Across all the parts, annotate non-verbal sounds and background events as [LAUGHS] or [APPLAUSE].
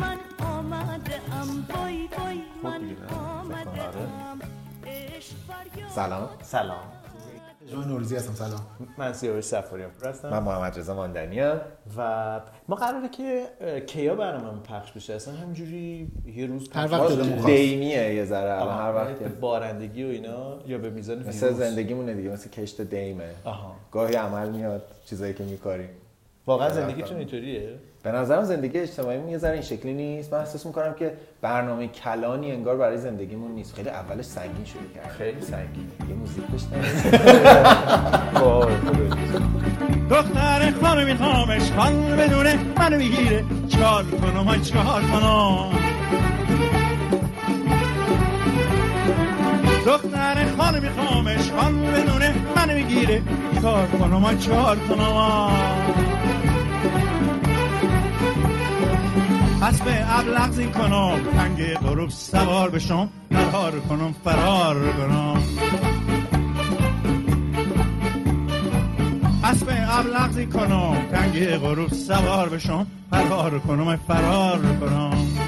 من آمده ام. وای وای خب من؟ آمده آره. ام سلام. سلام. جوان نوروزی هستم سلام. من سیاوش سفاری هستم. من محمد رضا ماندنیام و ما قراره که کیا برنامه پخش بشه؟ اصلا همینجوری یه روز هر وقت. دلمون. دیمیه یه ذره الان هر وقت بارندگی و اینا یا به میزان مثل ویروس. زندگیمونه دیگه مثل کشت دیمه آها. گاهی عمل میاد چیزایی که میکاریم. واقعا زندگیتون اینطوریه؟ به نظرم زندگی اجتماعی یه ذره این شکلی نیست. من احساس می‌کنم که برنامه کلانی انگار برای زندگیمون نیست. خیلی اولش سنگین شروع کرد خیلی سنگین. یه موزیک بشنویم. [LAUGHS] دختر خانو می‌خوام اشکال بدونه. منو می‌گیره. چکار کنم های چکار کنم؟ دختر خانو می‌خوام اشکال بدونه. منو می‌گیره. چکار کنم؟ های چکار کنم؟ پس به ابلغ زین کنم. تنگ غروب سوار بشم. فرار کنم فرار کنم. اسب ابلغ زی کنم. تنگ غروب سوار بشم. فرار کنم فرار کنم.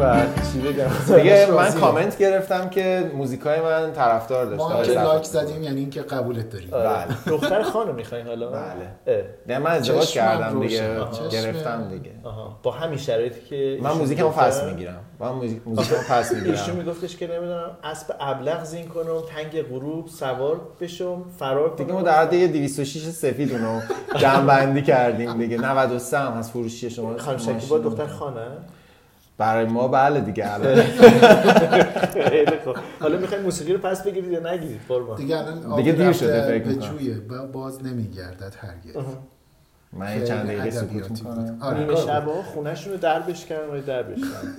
و چی بگم [LAUGHS] دیگه من. کامنت گرفتم که موزیکای من طرفدار داشته ما که. like زدیم یعنی اینکه قبولت داریم. بله. [LAUGHS] دختر خانم می‌خواین حالا؟ بله. نه من ازدواج چشمم کردم دیگه. گرفتم. دیگه. آها. با همین شرایطی که من ایشون موزیکمو پس می‌گیرم. من موزیک موزیکمو پس ایشون می‌گیرم. میگفتش که نمی‌دونم اسب ابلق زین کنم تنگ غروب سوار بشم فرار دیگه ما در حد یه 206 سفید اونو جمع بندی کردیم دیگه. 93 هم از فروشی شما خانم شکیبا دختر خانه؟ برای ما بله دیگه الان. خیلی خوب. حالا می‌خواین موسیقی رو پس بگیرید یا نگیرید؟ قربان. دیگه الان دیگه دیر شده فکر به می‌کنم. جویه. با- باز نمیگردد هرگز. من یه چند دقیقه سکوت می‌کنم. آره، نیمه بود. شبا خونهشون رو در بشکنن و در بشکنن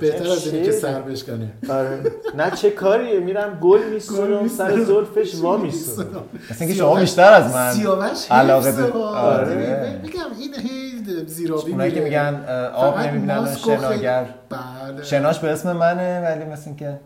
بهتر از اینه که عجب سر. بشکنه آره. نه چه کاریه؟ میرم گل میسونم سر زلفش وا میسونم مثل اینکه شما بیشتر از من سیاوش علاقه. با- آره. میگم این هی زیرابی اونایی که میره. میگن آب نمی‌بینن شناگر. بله. شناش به اسم منه ولی مثل اینکه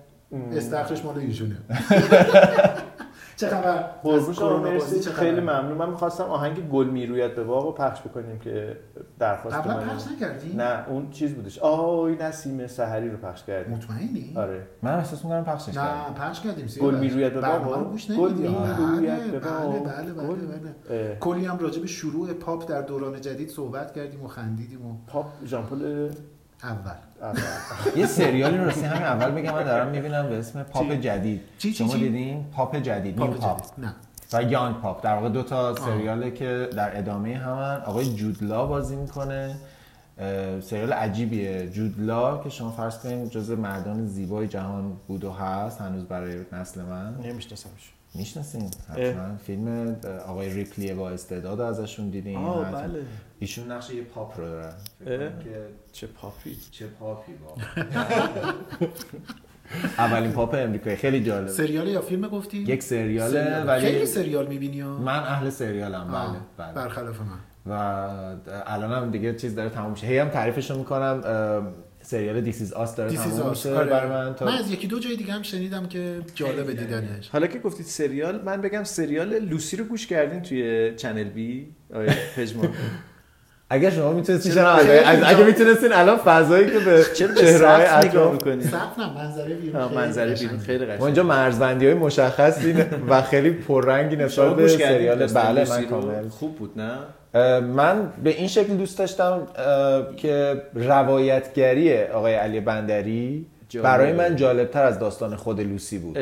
استخرش مال ایشونه. [LAUGHS] چه خبر مرسی. چه خبر؟ خیلی ممنون. من می‌خواستم آهنگ گل می‌روید به باغ رو پخش بکنیم که درخواست قبلا پخش نکردی؟ نه اون چیز بودش. آی نسیم سحری رو پخش کردیم. مطمئنی؟ آره. من احساس می‌کنم پخشش نه کردم پخش کردیم. گل می‌روید به باغ؟ رو گوش گل می‌روید به بله باغ. بله بله. بله اه، کلی هم راجع به شروع پاپ در دوران جدید صحبت کردیم و خندیدیم و پاپ ژامپل اول. اول. یه سریالی رو راستی همین اول بگم من دارم می‌بینم به اسم پاپ؟ جدید. چی، چی، شما؟ دیدین؟ پاپ جدید پاپ New Pope. نه. و Young Pope. در واقع دو تا سریاله که در ادامه همن. آقای جود لا بازی می‌کنه. سریال عجیبیه. جود لا که شما فرض کنید جز مردان زیبای جهان بود و هست هنوز برای نسل من. نمیشناسمش. می‌شناسین؟ حتما. فیلم آقای ریپلی با استعداد ازشون دیدین. بله. ایشون نقش یه پاپ رو دارن فکر اه؟ کنم که چه پاپی چه پاپی با [LAUGHS] اولین پاپ امریکایی خیلی جالب سریال یا فیلم گفتی؟ یک سریاله سریال. ولی خیلی سریال می‌بینی ها؟ من اهل سریالم بله بله برخلاف من و الان هم دیگه چیز داره تموم میشه هی هم تعریفش رو می‌کنم سریال This Is Us داره تموم. میشه آره. برای من تا من از یکی دو جای دیگه هم شنیدم که جالب دیدنش حالا که گفتید سریال من بگم سریال لوسی رو گوش کردین توی چنل بی آیا پژمان [LAUGHS] اگر شما می‌تونستین چرا؟ اگه اگه می‌تونستین الان فضایی که به سقف نگاه اطراف می‌کنید سقف نه منظره بیرون. خیلی منظره قشنگه. بیرون خیلی ما قشنگ اینجا مرزبندی های مشخصی و خیلی پررنگی نسبت به سریال بله من؟ کامل. خوب بود نه؟ من به این شکل دوست داشتم که روایتگری آقای علی بندری. برای من جالبتر از داستان خود لوسی بود.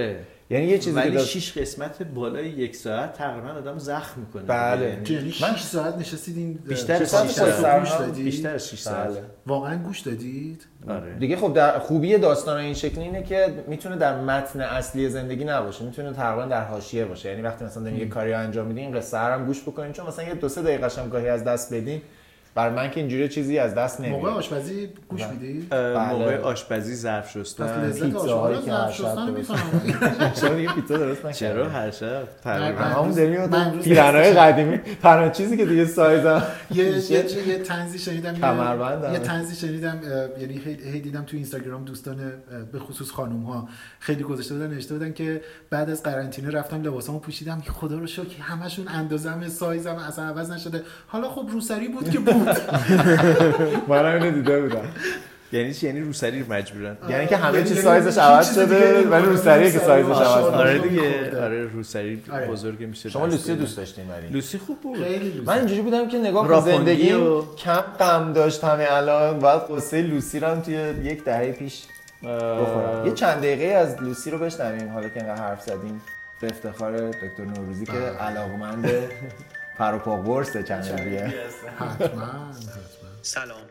یعنی یه چیزی که ولی داست- شیش قسمت بالای یک ساعت تقریبا آدم زخم می‌کنه. بله. یعنی 6 من- ساعت نشستین بیشتر از شش شیش ساعت. ساعت. گوش دادید؟ بیشتر از 6 ساعت. بله. واقعا گوش دادید؟ آره. دیگه خب در خوبی داستان این شکلی اینه که می‌تونه در متن اصلی زندگی نباشه. می‌تونه تقریبا در حاشیه باشه. یعنی وقتی مثلا دارین یه کاری رو انجام میدین این قصه رو هم گوش بکنین. چون مثلا یه دو سه دقیقه هم گاهی از دست بدین بر من که اینجوری چیزی از دست موقع نمیاد آشپزی گوش. می‌دید بله. موقع آشپزی ظرف پس شستن لذت پیتزاهایی آشپزی که ظرف هر شب [LAUGHS] چرا دیگه پیتزا درست نکردی؟ چرا هر شب؟ همون امروز پیرنهای قدیمی. تنها چیزی که دیگه سایزم یه یه یه تنزی شنیدم. کمربندم. یه تنزی شنیدم یعنی هی دیدم تو اینستاگرام دوستان به خصوص خانم ها خیلی گذاشته بودن نوشته بودن که بعد از قرنطینه رفتم لباسامو پوشیدم. که خدا رو شکر همشون اندازم سایزم اصلا عوض نشده. حالا خب روسری بود که بود. [LAUGHS] منم اینو دیده بودم. یعنی چی؟ یعنی روسری رو مجبورن یعنی که همه چی یعنی سایزش عوض شده. ولی روسریه که سایزش آره، عوض آره. آره شده دیگه. خورده. آره روسری آره. بزرگ میشه شما لوسی. دوست داشتین ولی؟ لوسی خوب بود. من اینجوری بودم که نگاه کن راپونگی زندگی و- کم غم داشت همه الان بعد قصه لوسی رو هم توی یک دهه پیش بخورم. یه چند دقیقه از لوسی رو بشنویم. حالا که اینقدر حرف زدیم. به افتخار دکتر نوروزی که علاقمند [LAUGHS] پروپاقرص چنل حتما حتما سلام.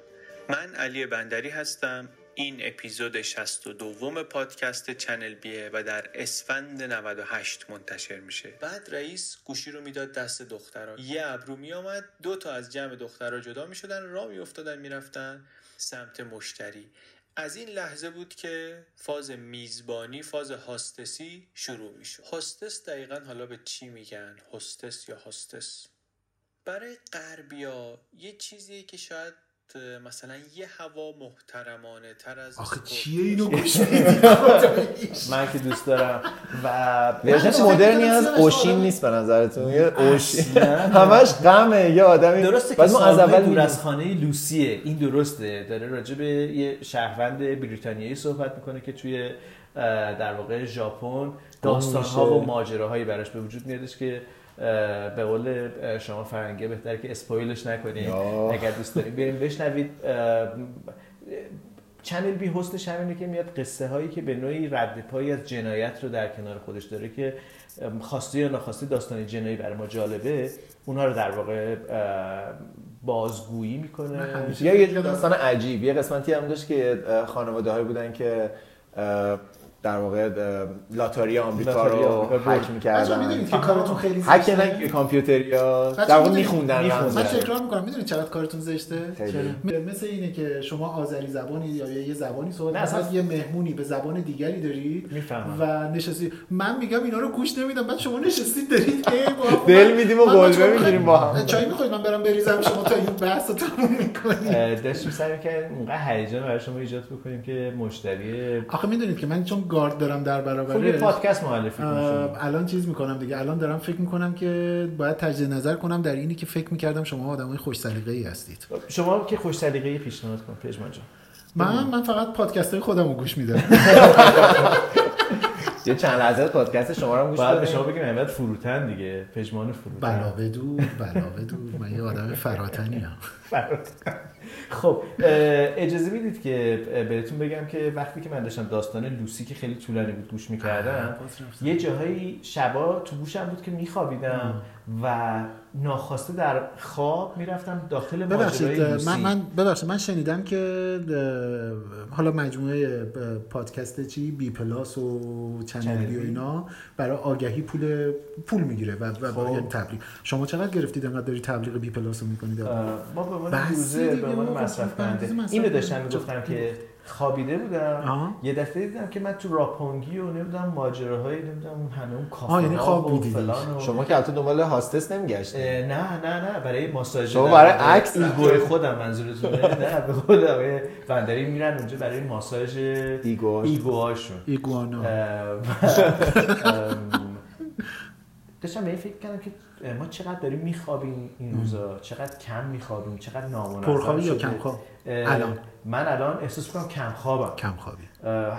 من علی بندری هستم. این اپیزود 62 پادکست چنل بیه و در اسفند 98 منتشر میشه. بعد رئیس گوشی رو می‌داد دست دخترها. یه ابرو میآمد دو تا از جمع دخترها جدا می‌شدن راه میافتادن می‌رفتن سمت مشتری. از این لحظه بود که فاز میزبانی فاز hostess ی شروع میشه hostess دقیقا حالا به چی میگن؟ hostess یا hostess؟ برای غربیا یه چیزیه که شاید مثلا یه هوا محترمانه تر از آخه چیه اینو. گوش [LAUGHS] من که دوست دارم و ورژن مدرنی از اوشین نیست به نظرتون یه اوشین. همش غمه یه آدمی درسته که ما از اول دور. از خانه لوسیه این درسته داره راجع به یه شهروند بریتانیایی صحبت می‌کنه که توی در واقع ژاپن داستان‌ها میشه. و ماجراهایی براش به وجود میادش که به قول شما فرنگی بهتره که اسپویلش نکنید یا. اگر دوست دارید بریم بشنوید چنل بی حسنش همینه که میاد قصه هایی که به نوعی رد پایی از جنایت رو در کنار خودش داره که خواسته یا ناخواسته داستان جنایی برای ما جالبه. اونها رو در واقع بازگویی می‌کنه. یا یه داستان عجیب. یه قسمتی هم داشت که خانواده هایی بودن که در واقع لاتاری آمریکا رو هک. می‌کردن. می‌دونید که کارتون خیلی هک زشته؟ نه کامپیوتری در واقع میخوندن. من تکرار می‌کنم می‌دونید چقدر کارتون زشته؟ مثل اینه که شما آذری زبانی یا یه زبانی صحبت مثلا یه مهمونی به زبان دیگری دارید و نشستی. من میگم اینا رو گوش نمیدم بعد شما نشستید دارید ای بابا، [LAUGHS] دل میدیم و گلبه می‌گیریم با هم. چای می‌خواید من برم بریزم شما تا این بحث رو تموم می‌کنید. داشتیم سعی که اونقدر هیجان برای شما ایجاد بکنیم که مشتری آخه می‌دونید که من چون گارد دارم در خب یه برابرش پادکست معرفی الان چیز می‌کنم دیگه. الان دارم فکر می‌کنم که باید تجدید نظر کنم در اینی که فکر می‌کردم شما آدمای خوش سلیقه ای هستید شما که خوش سلیقه پیشنهاد کن پژمان جان. من من فقط پادکست های خودم رو گوش میدم. [LAUGHS] یه چند لحظه پادکست شما رو گوش باید به بدیم. شما بگیم احمد فروتن دیگه پژمان فروتن. بلا بدور بلا بدور من یه آدم فراتنی هم خب اجازه می‌دید که بهتون بگم که وقتی که من داشتم داستان لوسی که خیلی طولانی بود گوش می‌کردم یه جاهایی شبا تو گوشم بود که میخوابیدم و ناخواسته در خواب می‌رفتم داخل ببخشید من من ببخشید من شنیدم که حالا مجموعه پادکست چی بی پلاس و چنل چنل بی و. اینا برای آگهی پول پول می‌گیره و, و خب. یعنی تبلیغ شما چقدر گرفتید انقدر داری تبلیغ بی پلاس رو می‌کنید ما به عنوان user به عنوان مصرف خب، کننده اینو. داشتم می‌گفتم که خوابیده بودم. یه دفعه دیدم که من تو روپونگی و نمی‌دونم ماجراهای نمی‌دونم اون همه اون کافه یعنی خواب و می‌دیدی. فلان و شما که البته دنبال hostess نمیگشتید اه، نه نه نه برای ماساژ شما برای عکس ego ی خودم منظورتونه نه به خود آقای بندری میرن اونجا برای ماساژ ego هاش. ego هاشون ایگوانا داشتم به این فکر کردم که ما چقدر داریم میخوابیم این روزا؟ چقدر کم میخوابیم؟ چقدر نامنظم پرخوابی یا. کم خواب الان؟ من الان احساس می‌کنم کم خوابم کم خوابی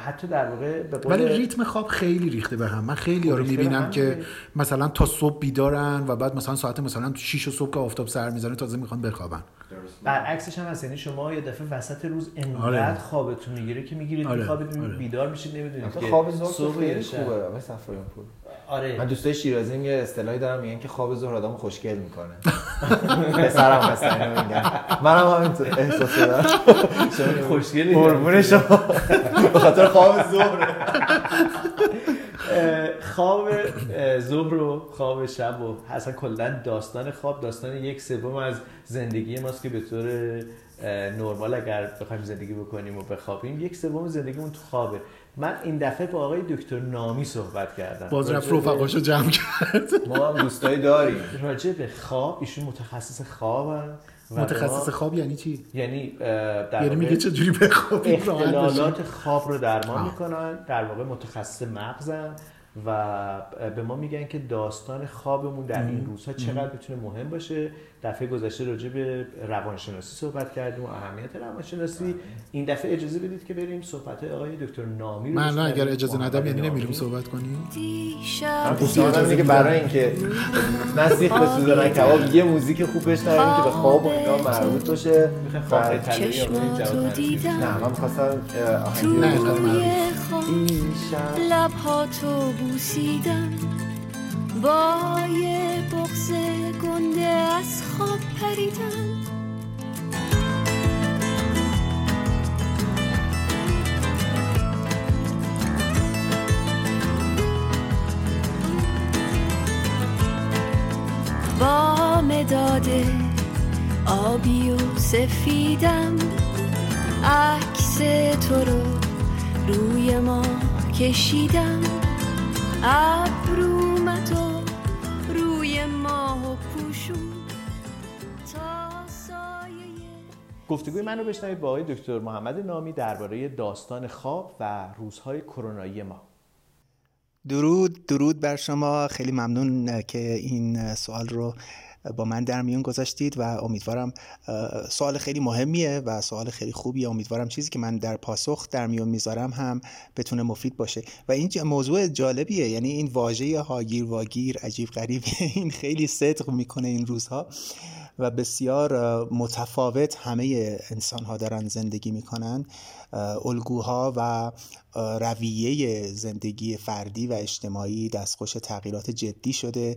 حتی در واقع به قول ولی ریتم خواب خیلی ریخته به هم. من خیلی ها رو می‌بینم که. مثلا تا صبح بیدارن و بعد مثلا ساعت مثلا 6 صبح که آفتاب سر می‌زنه تازه می‌خوان بخوابن. برعکسش هم هست. یعنی شما یه دفعه وسط روز انقدر آره. خوابتون می‌گیره که می‌گیرید آره، میخوابید آره. بیدار میشید نمی‌دونید. خواب صبح خیلی. خوبه. آقای صفایان پور. من آره دوستای شیرازی هم یه اصطلاحی دارم میگن که خواب ظهر آدمو خوشگل می‌کنه. [LAUGHS] پسرم هستن اینو میگن. منم همینطور احساس دارم شما خوشگلی. قربون [LAUGHS] شما. به خاطر خواب ظهر. خواب ظهر و خواب شب و اصلا کلا داستان خواب داستان یک سوم از زندگی ماست که به طور نرمال اگر بخوایم زندگی بکنیم و بخوابیم یک سوم زندگیمون تو خوابه. من این دفعه با آقای دکتر نامی صحبت کردم. باز رفت رفقاشو جمع کرد. ما هم دوستایی داریم. راجع به خواب ایشون متخصص خوابن و به متخصص خواب یعنی چی؟ یعنی در یعنی میگه بخوابیم راحت باشیم. اختلالات خواب رو درمان. می‌کنن در واقع متخصص مغزن و به ما میگن که داستان خوابمون در این روزها چقدر می‌تونه مهم باشه دفعه گذشته راجع به روانشناسی صحبت کردیم و اهمیت روانشناسی این دفعه اجازه بدید که بریم صحبت آقای دکتر نامی رو من. اگر اجازه ندم یعنی نمیریم. صحبت کنیم اینه که برای اینکه نسیخ به سوزانک کباب یه موزیک خوب بشنویم که به خواب و اینا مربوط باشه طلایی؟ دیدم نه من می‌خواستم آهنگ تو نه، اینقدر روی معروف. خواب این شب لبهاتو بوسیدم با یه بغز گنده از خواب پریدم با مداد آبی و سفیدم. عکس تو رو روی ما کشیدم. ابرومت گفتگوی من رو بشنوید با آقای دکتر محمد نامی درباره داستان خواب و روزهای کرونایی ما. درود درود بر شما. خیلی ممنون که این سوال رو با من در میون گذاشتید و امیدوارم سوال خیلی مهمیه و سوال خیلی خوبیه. امیدوارم چیزی که من در پاسخ در میون می‌ذارم هم بتونه مفید باشه. و این موضوع جالبیه. یعنی این واژه هاگیر واگیر عجیب غریب [LAUGHS] این خیلی صدق می‌کنه این روزها. و بسیار متفاوت همه انسان ها دارن زندگی می‌کنن. الگوها و رویه زندگی فردی و اجتماعی دستخوش تغییرات جدی شده.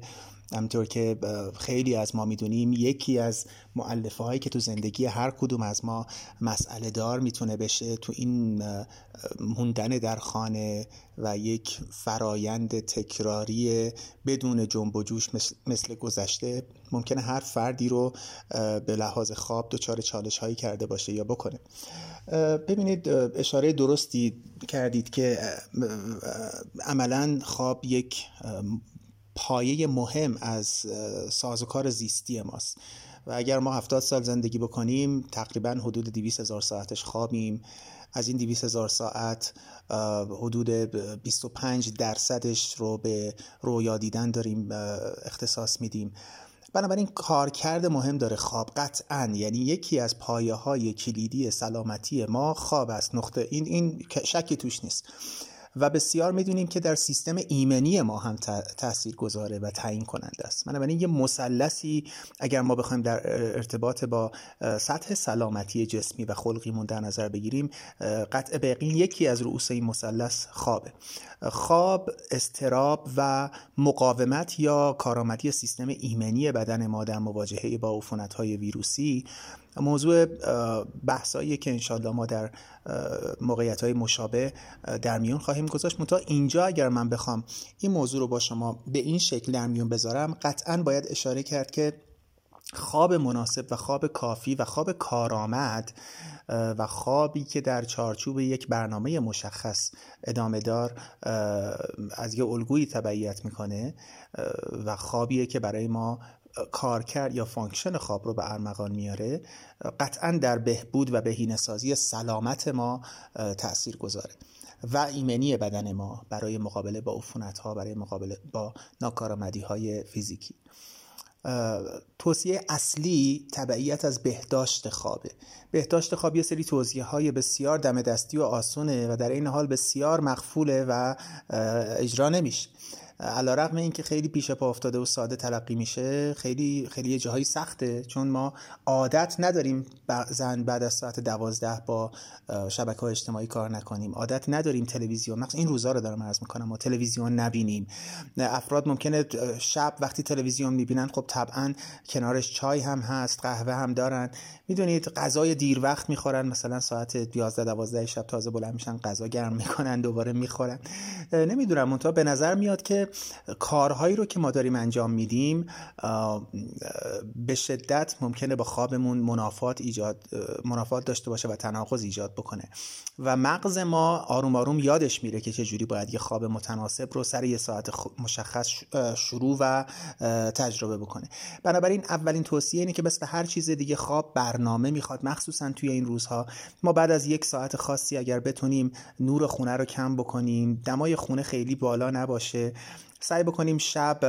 همطور که خیلی از ما می‌دونیم یکی از معلفه هایی که تو زندگی هر کدوم از ما مسئله دار می‌تونه بشه تو این موندن در خانه و یک فرایند تکراری بدون جنب و جوش مثل- گذشته ممکنه هر فردی رو به لحاظ خواب دچار چالش هایی کرده باشه یا بکنه. ببینید اشاره درستی کردید که عملا خواب یک پایه مهم از سازوکار زیستی ماست. و اگر ما هفتاد سال زندگی بکنیم تقریبا حدود 200 هزار ساعتش خوابیم. از این 200 هزار ساعت حدود 25 درصدش رو به رویا دیدن داریم اختصاص میدیم. بنابراین کارکرد مهم داره خواب قطعا. یعنی یکی از پایه های کلیدی سلامتی ما خواب است. نقطه این این شکی توش نیست. و بسیار می‌دونیم که در سیستم ایمنی ما هم تاثیر گذاره و تعیین کننده است. بنابراین یه مثلثی اگر ما بخوایم در ارتباط با سطح سلامتی جسمی و خلقیمون در نظر بگیریم قطع به یقین یکی از رؤوس این مثلث خوابه. خواب استراب و مقاومت یا کارآمدی سیستم ایمنی بدن ما در مواجهه با عفونت‌های ویروسی موضوع بحثایی که انشالله ما در موقعیت های مشابه در میون خواهیم گذاشت. منتها اینجا اگر من بخوام این موضوع رو با شما به این شکل در میون بذارم قطعا باید اشاره کرد که خواب مناسب و خواب کافی و خواب کارآمد و خوابی که در چارچوب یک برنامه مشخص ادامه دار از یه الگویی تبعیت می‌کنه و خوابیه که برای ما کارکرد یا function خواب رو به ارمغان میاره قطعا در بهبود و بهینه‌سازی سلامت ما تأثیر گذاره و ایمنی بدن ما برای مقابله با عفونت ها برای مقابله با ناکارآمدی های فیزیکی. توصیه اصلی تبعیت از بهداشت خوابه. بهداشت خواب یه سری توصیه های بسیار دم دستی و آسونه و در این حال بسیار مخفوله و اجرا نمیشه. علا رقم این که خیلی پیش پا افتاده و ساده تلقی میشه خیلی خیلی جاهایی سخته چون ما عادت نداریم زن بعد از ساعت دوازده با شبکه های اجتماعی کار نکنیم. عادت نداریم تلویزیون مخصوصا این روزا رو دارم عرض می‌کنم ما تلویزیون نبینیم. افراد ممکنه شب وقتی تلویزیون می‌بینن خب طبعا کنارش چای هم هست قهوه هم دارن. می‌دونید غذای دیر وقت می‌خورن مثلا ساعت 11 12 شب تازه بلند میشن غذا گرم می‌کنن دوباره می‌خورن. نمی‌دونم منتها به نظر میاد که کارهایی رو که ما داریم انجام میدیم به شدت ممکنه با خوابمون منافات ایجاد منافات داشته باشه و تناقض ایجاد بکنه. و مغز ما آروم آروم یادش میره که چجوری باید یه خواب متناسب رو سر یه ساعت مشخص شروع و تجربه بکنه. بنابراین اولین توصیه اینه که مثل هر چیز دیگه خواب برنامه می‌خواد. مخصوصا توی این روزها. ما بعد از یک ساعت خاصی اگر بتونیم نور خونه رو کم بکنیم دمای خونه خیلی بالا نباشه. سعی بکنیم شب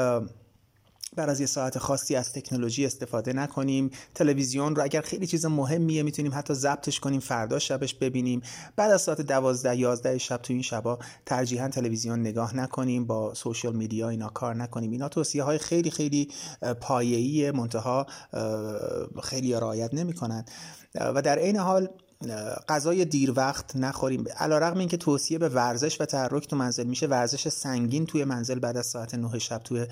بعد از یه ساعت خاصی از تکنولوژی استفاده نکنیم. تلویزیون رو اگر خیلی چیز مهمیه می‌تونیم حتی ضبطش کنیم فردا شبش ببینیم. بعد از ساعت دوازده یازده شب تو این شبا ترجیحا تلویزیون نگاه نکنیم با سوشال میدیا اینا کار نکنیم. اینا توصیه های خیلی خیلی پایه‌ای منتها خیلی رعایت نمی‌کنن. و در عین حال غذای دیر وقت نخوریم. علیرغم اینکه توصیه به ورزش و تحرک تو منزل میشه ورزش سنگین توی منزل بعد از ساعت 9 شب توی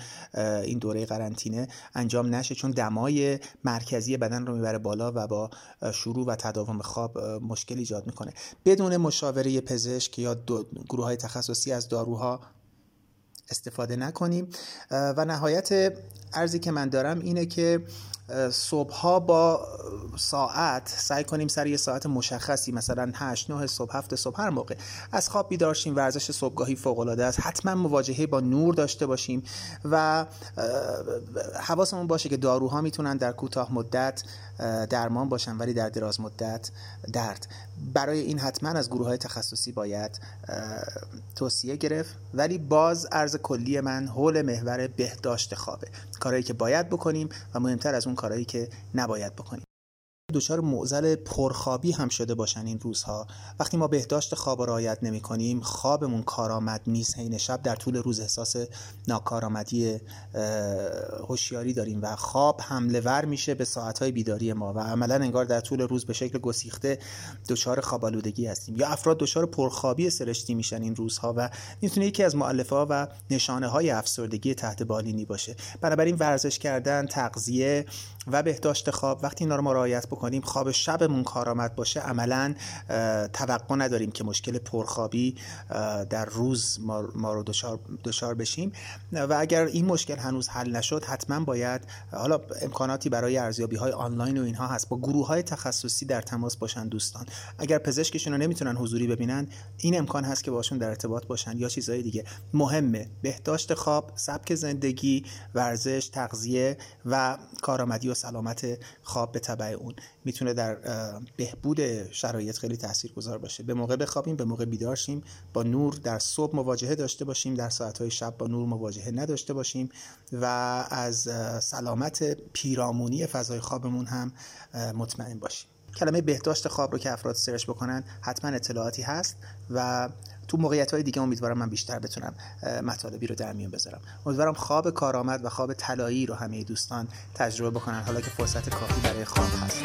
این دوره قرنطینه انجام نشه چون دمای مرکزی بدن رو می‌بره بالا و با شروع و تداوم خواب مشکل ایجاد می‌کنه. بدون مشاوره پزشک یا گروه های تخصصی از داروها استفاده نکنیم. و نهایت ارزی که من دارم اینه که صبحها با ساعت سعی کنیم سر یه ساعت مشخصی مثلا 8 9 صبح 7 صبح هر موقع از خواب بیدار شیم ورزش صبحگاهی فوق العاده است. حتما مواجهه با نور داشته باشیم و حواسمون باشه که داروها می‌تونن در کوتاه مدت درمان باشن ولی در دراز مدت درد. برای این حتما از گروه های تخصصی باید توصیه گرفت. ولی باز ارز کلی من حول محور بهداشت خوابه. کارهایی که باید بکنیم و مهمتر از اون کارهایی که نباید بکنیم. دچار معضل پرخوابی هم شده باشن این روزها. وقتی ما بهداشت خواب را رعایت نمی کنیم خوابمون کارآمد نیست. حین شب در طول روز احساس ناکارآمدی هوشیاری داریم و خواب حمله ور میشه به ساعتهای بیداری ما و عملا انگار در طول روز به شکل گسیخته دچار خواب آلودگی هستیم. یا افراد دچار پرخوابی سرشتی میشن این روزها و می‌تونه یکی از مؤلفه ها و نشانه های افسردگی تحت بالینی باشه. بنابراین ورزش کردن تغذیه و بهداشت خواب. وقتی اینا رو ما رعایت بکنیم خواب شبمون کارآمد باشه عملا توقع نداریم که مشکل پرخوابی در روز ما رو دچار بشیم. و اگر این مشکل هنوز حل نشد حتما باید حالا امکاناتی برای ارزیابی های آنلاین و اینها هست. با گروه های تخصصی در تماس باشن دوستان. اگر پزشکشون رو نمی‌تونن حضوری ببینن این امکان هست که باشون در ارتباط باشن یا چیزهای دیگه. مهمه. بهداشت خواب سبک زندگی ورزش تغذیه و کارآمدی و سلامت خواب به تبع اون می‌تونه در بهبود شرایط خیلی تاثیرگذار باشه. به موقع بخوابیم به موقع بیدار شیم با نور در صبح مواجهه داشته باشیم در ساعتهای شب با نور مواجهه نداشته باشیم و از سلامت پیرامونی فضای خوابمون هم مطمئن باشیم. کلمه بهداشت خواب رو که افراد سرچ بکنن حتما اطلاعاتی هست و تو موقعیت های دیگه امیدوارم من بیشتر بتونم مطالبی رو در میون بذارم. امیدوارم خواب کارآمد و خواب طلایی رو همه دوستان تجربه بکنن حالا که فرصت کافی برای خواب هست.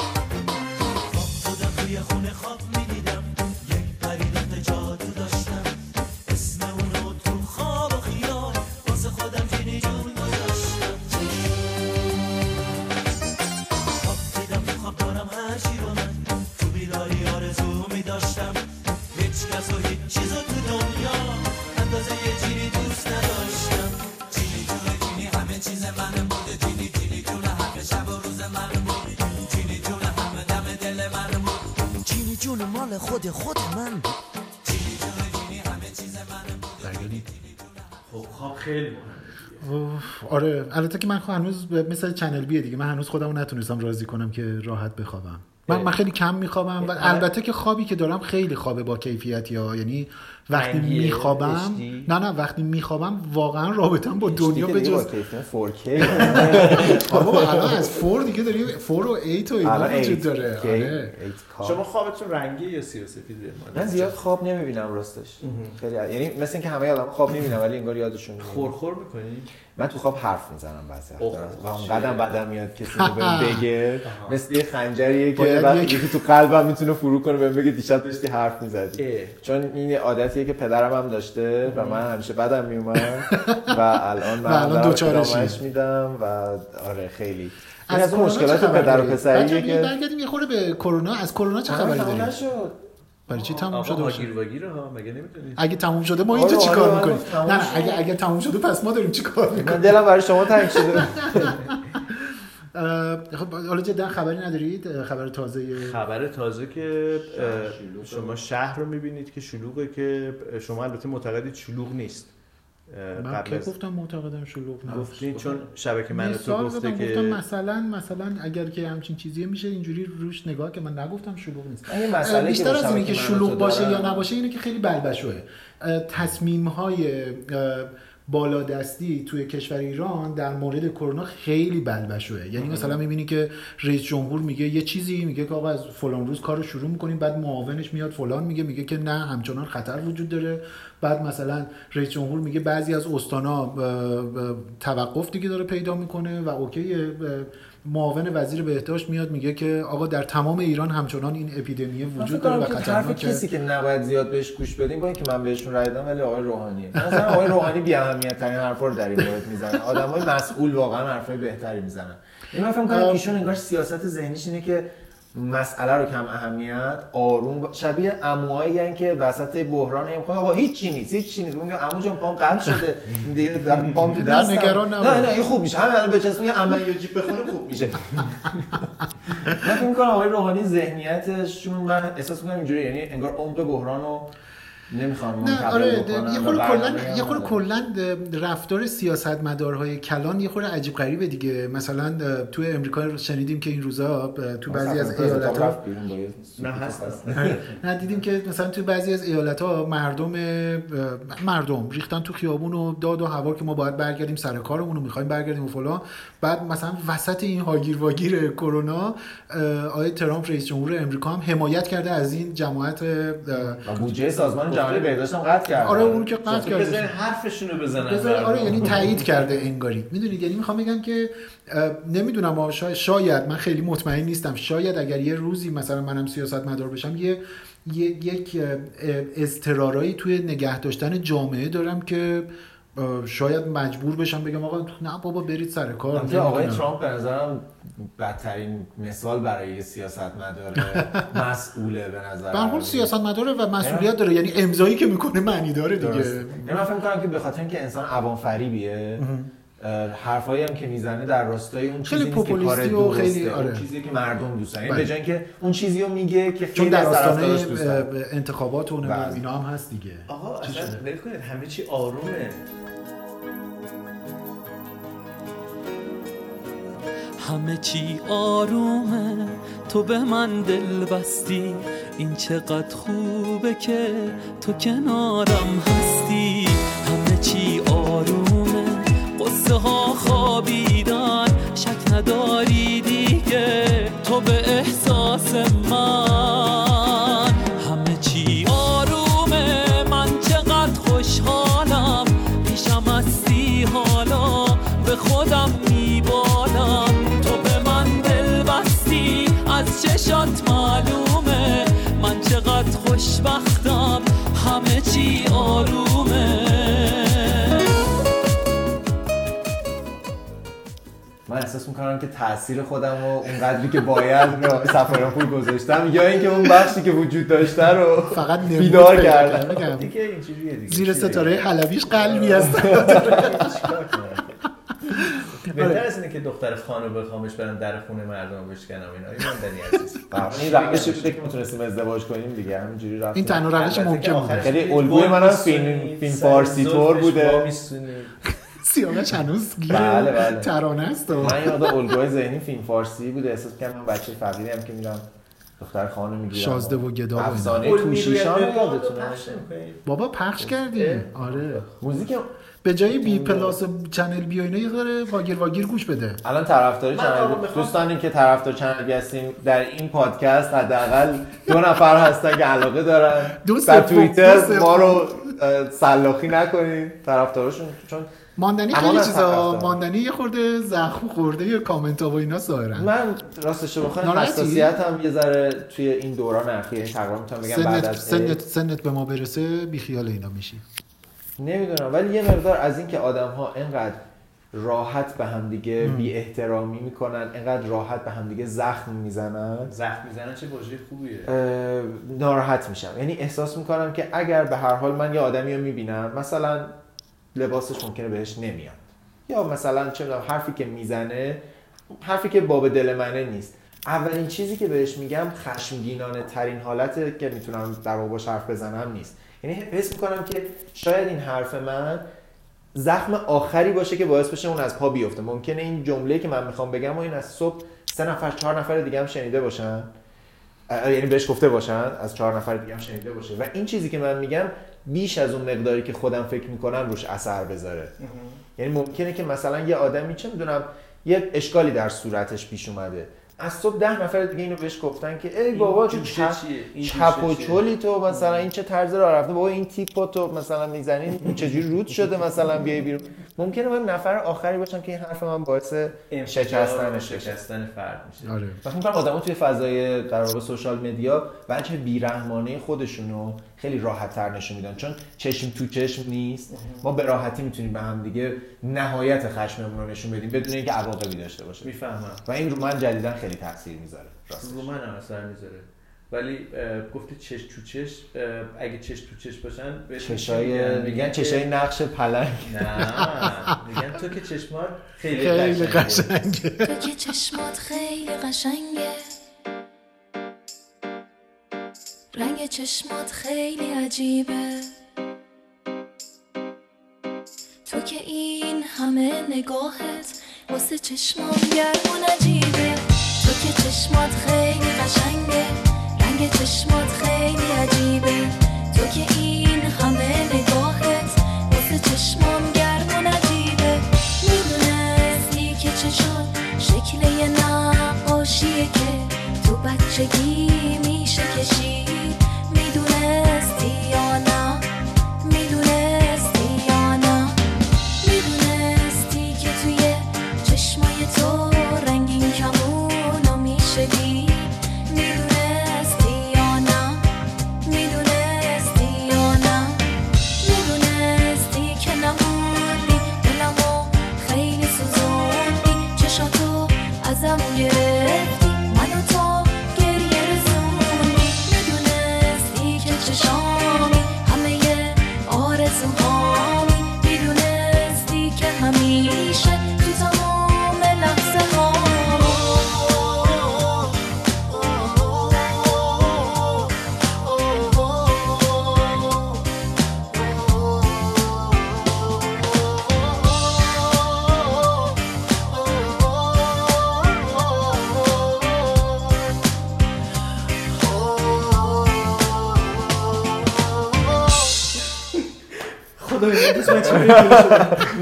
خیلی آره البته که من خب هنوز مثل چنل بیه دیگه. من هنوز خودمو نتونستم راضی کنم که راحت بخوابم. من, من خیلی کم میخوابم و البته که خوابی که دارم خیلی خوابه با کیفیتی ها. یعنی وقتی میخوابم نه نه وقتی میخوابم واقعا رابطم با دنیا به جز 4K [LAUGHS] بابا الان از 4 دیگه داری 4 و 8 و اینا وجود داره. آره. شما خوابتون رنگی یا سیاه سفیده من زیاد خواب نمی‌بینم راستش. خیلی یعنی مثل اینکه همه آدم خواب می‌بینم ولی انگار یادشون خورخور می‌کنی؟ من تو خواب حرف می‌زنم بعضی و اونقدر بدم میاد کسی رو بگه. مثل یه خنجریه که وقتی تو قلبم می‌تونه فرو کنه بهم بگه دیشب داشتی حرف می‌زدی. چون این عادتیه که پدرم هم داشته و من همیشه بدم میومد. و الان من دوچارش میدم و آره خیلی. از, از مشکلات پدر و پسریه که برگردیم یه خورده به کرونا. از کرونا چه خبری داریم برای چی تموم شده باشه؟ هاگیر واگیره ها مگه نمی‌دونید اگه تموم شده ما اینجا چیکار می‌کنیم؟ تموم نه نه شده. اگه اگه تموم شده پس ما داریم چیکار می‌کنیم من دلم برای شما تنگ شده. [LAUGHS] خب حالا جدا خبری ندارید؟ خبر تازه؟ خبر تازه که شما شهر رو می‌بینید که شلوغه که شما البته معتقدید شلوغ نیست. من قبل که از گفتم معتقدم شلوغ نیست. گفتین چون شبکه من تو گفته که گفتم مثلا مثلا اگر که همچین چیزیه میشه اینجوری روش نگاه که من نگفتم شلوغ نیست این مسئله که بیشتر از اینه که شبکه من شلوغ باشه. یا نباشه اینه که خیلی بلبشوه تصمیم های بالادستی توی کشور ایران در مورد کرونا خیلی بلبشوه یعنی مثلا می‌بینی که رئیس جمهور میگه یه چیزی میگه که آقا از فلان روز کار رو شروع می‌کنیم بعد معاونش میاد فلان میگه میگه که نه همچنان خطر وجود داره. بعد مثلا رئیس جمهور میگه بعضی از استانا توقف دیگه داره پیدا می‌کنه و اوکی معاون وزیر بهداشت میاد میگه که آقا در تمام ایران همچنان این اپیدمی وجود داره کنم و که خطرناکه. کسی که نباید زیاد بهش گوش بدیم با اینکه من بهشون رای دادم ولی آقای روحانیه مثلا آقای روحانی بی اهمیت ترین حرفا رو در این مورد می‌زنه. آدمای مسئول واقعا حرفای بهتری می‌زنن. من فکر می‌کنم ایشون انگار سیاست ذهنیش اینه که مسئله رو کم اهمیت آروم شبیه عموهایی که وسط بحران هم آقا هیچ چی نیست هیچ چی نیست. میگم عمو جان پام قطع شده. دیگه در [LAUGHS] پام تو نه، نگران نباش. نه نه این خوب میشه. همین الان بچسبون یه عمل یا جیب بخوره خوب میشه. [LAUGHS] من فکر می‌کنم آقای روحانی ذهنیتشون من احساس می‌کنم اینجوری یعنی انگار عمق بحران رو نمی‌خوان نه آره یه و خورده کلا یه خورده. کلا رفتار سیاستمدارهای کلان یه خورده عجیب غریبه دیگه. مثلا تو امریکا شنیدیم که این روزا تو بعضی از ایالت ها نه هست [LAUGHS] نه دیدیم که مثلا تو بعضی از ایالت ها مردم مردم ریختن تو خیابون و داد و هوا که ما باید برگردیم سر کارمون رو می‌خوایم برگردیم و فلان. بعد مثلا وسط این هاگیر واگیر کرونا آقای ترامپ رئیس جمهور امریکا هم حمایت کرده از این جماعت و بودجه سازمان جهانی بهداشت هم قطع کرد آره اون که قطع کرده. بذارین حرفشون رو بزنن. بذار آره. یعنی تایید کرده انگاری. می‌دونید؟ یعنی می‌خوام بگم که نمی‌دونم شاید, شاید من خیلی مطمئن نیستم. شاید اگر یه روزی مثلا منم سیاست مدار بشم یه یک اضطرارایی توی نگه داشتن جامعه دارم که شاید مجبور بشم بگم آقا نه بابا برید سر کار آقای. ترامپ به نظرم بدترین مثال برای یه سیاست مداره [LAUGHS] مسئوله به نظر به هر حال سیاست مداره و مسئولیت داره یعنی امضایی که می‌کنه معنی داره دیگه. یعنی من فکر می‌کنم که به خاطر اینکه انسان عوام فریبیه حرفایی هم که می‌زنه در راستای اون چیزی نیست که کار و درسته خیلی- اون آره. چیزی که مردم دوست دارن بله. به جای اینکه اون چیزی رو میگه که خیلی در آستانه اه، انتخابات و بله. اینا هم هست دیگه آقا اصلا کنید همه چی آرومه همه چی آرومه. تو به من دل بستی. این چقدر خوبه که تو کنارم هستی. همه چی آرومه. قصه ها خوابیدن. شک نداری دیگه. تو به احساس من از چشات معلومه. من چقدر خوشبختم. همه چی آرومه. من احساس می‌کنم که تاثیر خودم رو اونقدری که باید رو سفرانپور گذاشتم یا اینکه اون بخشی که وجود داشته رو فقط بیدار پیدا کردم. دیگه اینجوریه دیگه. زیر؟ ستاره حلبیش قلبی هست؟ [LAUGHS] بهتر از اینه که دختر خانو بخوامش برن در خونه مردم رو بشکنم اینا. [LAUGHS] این ماندنی عزیز. این روشی بوده که می‌تونستیم ازدواج کنیم دیگه همینجوری رفتیم. این تنها روش ممکن بوده. آخرش یعنی الگوی منم می‌سونی، فیلم- فارسی طور زلفش بوده. [LAUGHS] سیاوش هنوز گیر بله، بله. ترانه است و من مقدار الگوی ذهنی فیلم فارسی بوده. احساس کردم من بچه فقیری هم که میرم دختر خانو می‌گیرم. شازده و گدا. افسانه توشیشان یادتونه. بابا پخش کردیم آره. موزیک به جای بی پلاس و چنل بی و اینا یه ذره واگیر واگیر گوش بده الان طرفدار چنل دوستانی که طرفدار چنل بی هستیم در این پادکست حداقل دو نفر هستن که علاقه دارن در توییتر. ما رو سلاخی نکنید طرفدارشون چون ماندنی خیلی چیزا. ماندنی یه خورده زخم خورده با کامنت ها و اینا ظاهرا من راستش ناراحتی؟ حساسیت هم یه ذره توی این دوران اخیر یعنی تقریبا می‌تونم بگم بعد از سنت. سنت به ما برسه بی خیال اینا میشی نمی‌دونم ولی یه مقدار از اینکه آدم ها اینقدر راحت به همدیگه بی احترامی می‌کنن اینقدر راحت به همدیگه زخم می‌زنن زخم می‌زنن چه واژه خوبیه. ناراحت میشم. یعنی احساس می‌کنم که اگر به هر حال من یه آدمی رو می‌بینم مثلا لباسش ممکنه بهش نمیاد. یا مثلا چه می‌دونم حرفی که می‌زنه حرفی که باب دل منه نیست. اولین چیزی که بهش میگم خشمگینانه ترین حالت که می‌تونم در باش حرف بزنم نیست. یعنی حس می‌کنم که شاید این حرف من زخم آخری باشه که باعث بشه اون از پا بیفته. ممکنه این جمله که من می‌خوام بگم و این از صبح سه نفر چهار نفر دیگه هم شنیده باشن. یعنی بهش گفته باشن از چهار نفر دیگه هم شنیده باشه. و این چیزی که من میگم بیش از اون مقداری که خودم فکر می‌کنم روش اثر بذاره. یعنی ممکنه که مثلا یه آدمی چه می‌دونم یه اشکالی در صورتش پیش اومده. از صبح ده نفر دیگه اینو بهش گفتن که ای بابا چه چپ و چولی تو مثلا این چه طرز راه رفته. بابا این تیپو تو مثلا می‌زنی چجوری رود شده مثلا بیای بیرون؟ ممکنه من نفر آخری باشم که این حرف من باعث شکستن شکستن فرد میشه. آره. فکر می‌کنم آدم‌ها توی فضای واقع سوشال مدیا وجه بیرحمانه خودشونو خیلی راحت تر نشون میدن. چون چشم تو چشم نیست. ما به راحتی می‌تونیم به هم دیگه نهایت خشممون رو نشون بدیم بدون اینکه عواقبی داشته باشه. می‌فهمم. و این رو من جدیدا خیلی تاثیر می‌ذاره. راستش. رو من هم اثر می‌ذاره. ولی اه، گفتی چش تو چش. اگه چش تو چش باشن چشای میگن چشای نقش پلنگ. نه. میگن تو که چشمات خیلی, خیلی قشنگه. قشنگه. تو که چشمات خیلی قشنگه. رنگ چشمات خیلی عجیبه. تو که این همه نگاهت واسه چشمام گرم و نجیبه تو که چشمات خیلی قشنگه رنگ چشمات خیلی عجیبه. تو که این همه نگاهت واسه چشمام گرم و نجیبه می‌دونستی که چشات شکل یه نقاشیه که تو بچگی میشه کشید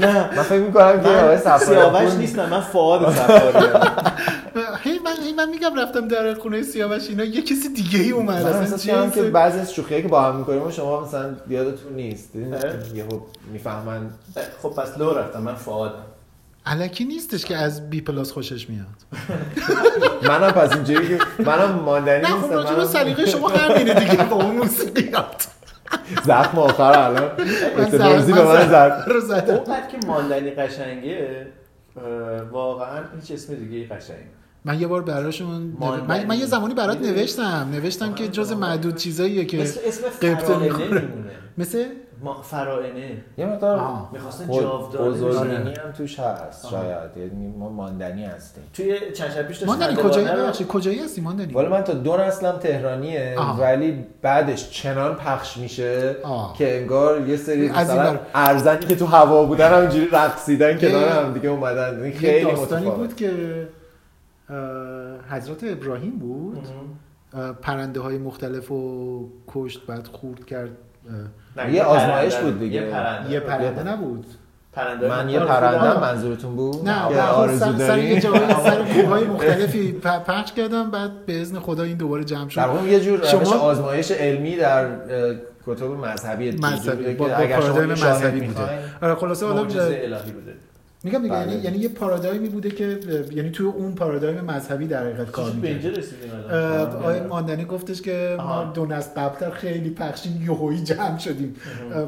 نه. من فکر می‌کنم که آقای سیاوش نیستم من فعاد صفاری هی من هی من میگم رفتم در خونه سیاوش اینا یه کسی دیگه ای اومد. من اصلا که بعضی از شوخیایی که با هم می‌کنیم شما مثلا یادتون نیست. یهو می‌فهمن. خب پس لو رفتم من فعادم الکی نیستش که از بی پلاس خوشش میاد. [LAUGHS] منم پس اینجوری که منم ماندنی نه خب نیستم به منم سلیقه شما همینه دیگه با اون موسیقیات زخم آخر الان. زد- به من زد رو اونقدر که ماندنی قشنگه واقعا هیچ اسم دیگه قشنگ من یه بار براشون. من, من یه زمانی برات؟ نوشتم. نوشتم که جز معدود چیزاییه که مثل اسم قبطه می‌کنه. میمونه مثل؟ ما فرائنه. یه مقدار آه. می‌خواستن خود- جاودانه. هم توش هست شاید. یعنی ما ماندنی هستیم. توی چند شب پیش ماندنی کجایی؟ ببخشید کجایی هستی ماندنی؟ والا من تا دو نسلم تهرانیه آها. ولی بعدش چنان پخش میشه آه. که انگار یه سری مثلا. ارزنی که تو هوا بودن همینجوری رقصیدن کنار یه- هم دیگه اومدن. خیلی داستانی بود که حضرت ابراهیم بود. پرنده های مختلف رو کشت بعد خورد کرد. نه، یه آزمایش. بود دیگه. یه پرنده. یه پرنده نبود. پرنده من یه پرنده منظورتون بود؟ نه که نه آرزو داری یه سر [LAUGHS] کوههای مختلفی پخش کردم بعد به اذن خدا این دوباره جمع در شد واقع یه جور شما- آزمایش علمی در کتب مذهبی دیگه مذهبی. که با, پارادایم یه مذهبی بوده. آره خلاصه حالا معجزه الهی بوده. میگم دیگه بله. یعنی یعنی یه پارادایمی بوده که یعنی توی اون پارادایم مذهبی در حقیقت کار رسیدیم الان. آقای ماندنی گفتش که ما آها. دو نسل قبلتر خیلی پخشیم یهویی جمع شدیم.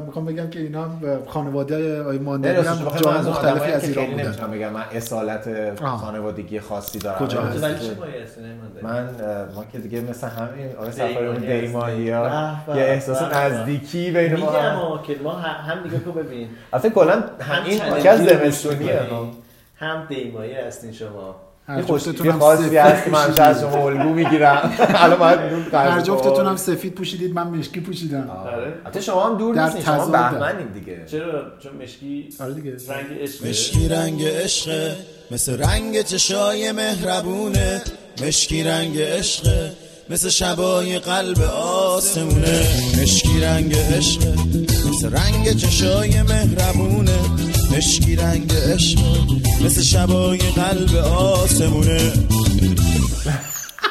می‌خوام بگم که اینا خانواده آقای نه ماندنی هم جای از مختلفی از که ایران بودن. نمی‌تونم بگم من اصالت آه. خانوادگی خاصی دارم کجا که-. من ما که دیگه مثل همین آقای دیمایی دیمایی ها یه احساس. نزدیکی بین ما. میگم که ما هم هم دیگه تو ببین. البته کلا هم هم این چنل هم دیمایی هستین شما. جفتتون هم خاصی سفید هست که من از شما الگو می‌گیرم. [LAUGHS] الان باید هر جفتتون هم سفید پوشیدید من مشکی پوشیدم. آره. شما هم دور نیستین شما. بهمنین دیگه. چرا؟ چون مشکی آره دیگه. رنگ عشق مشکی رنگ عشقه مثل رنگ چشای مهربونه. مشکی رنگ عشقه مثل شبای قلب آسمونه. مشکی رنگ عشقه مثل رنگ چشای مهربونه. مشکی رنگ عشقه مثل شبای قلب آسمونه.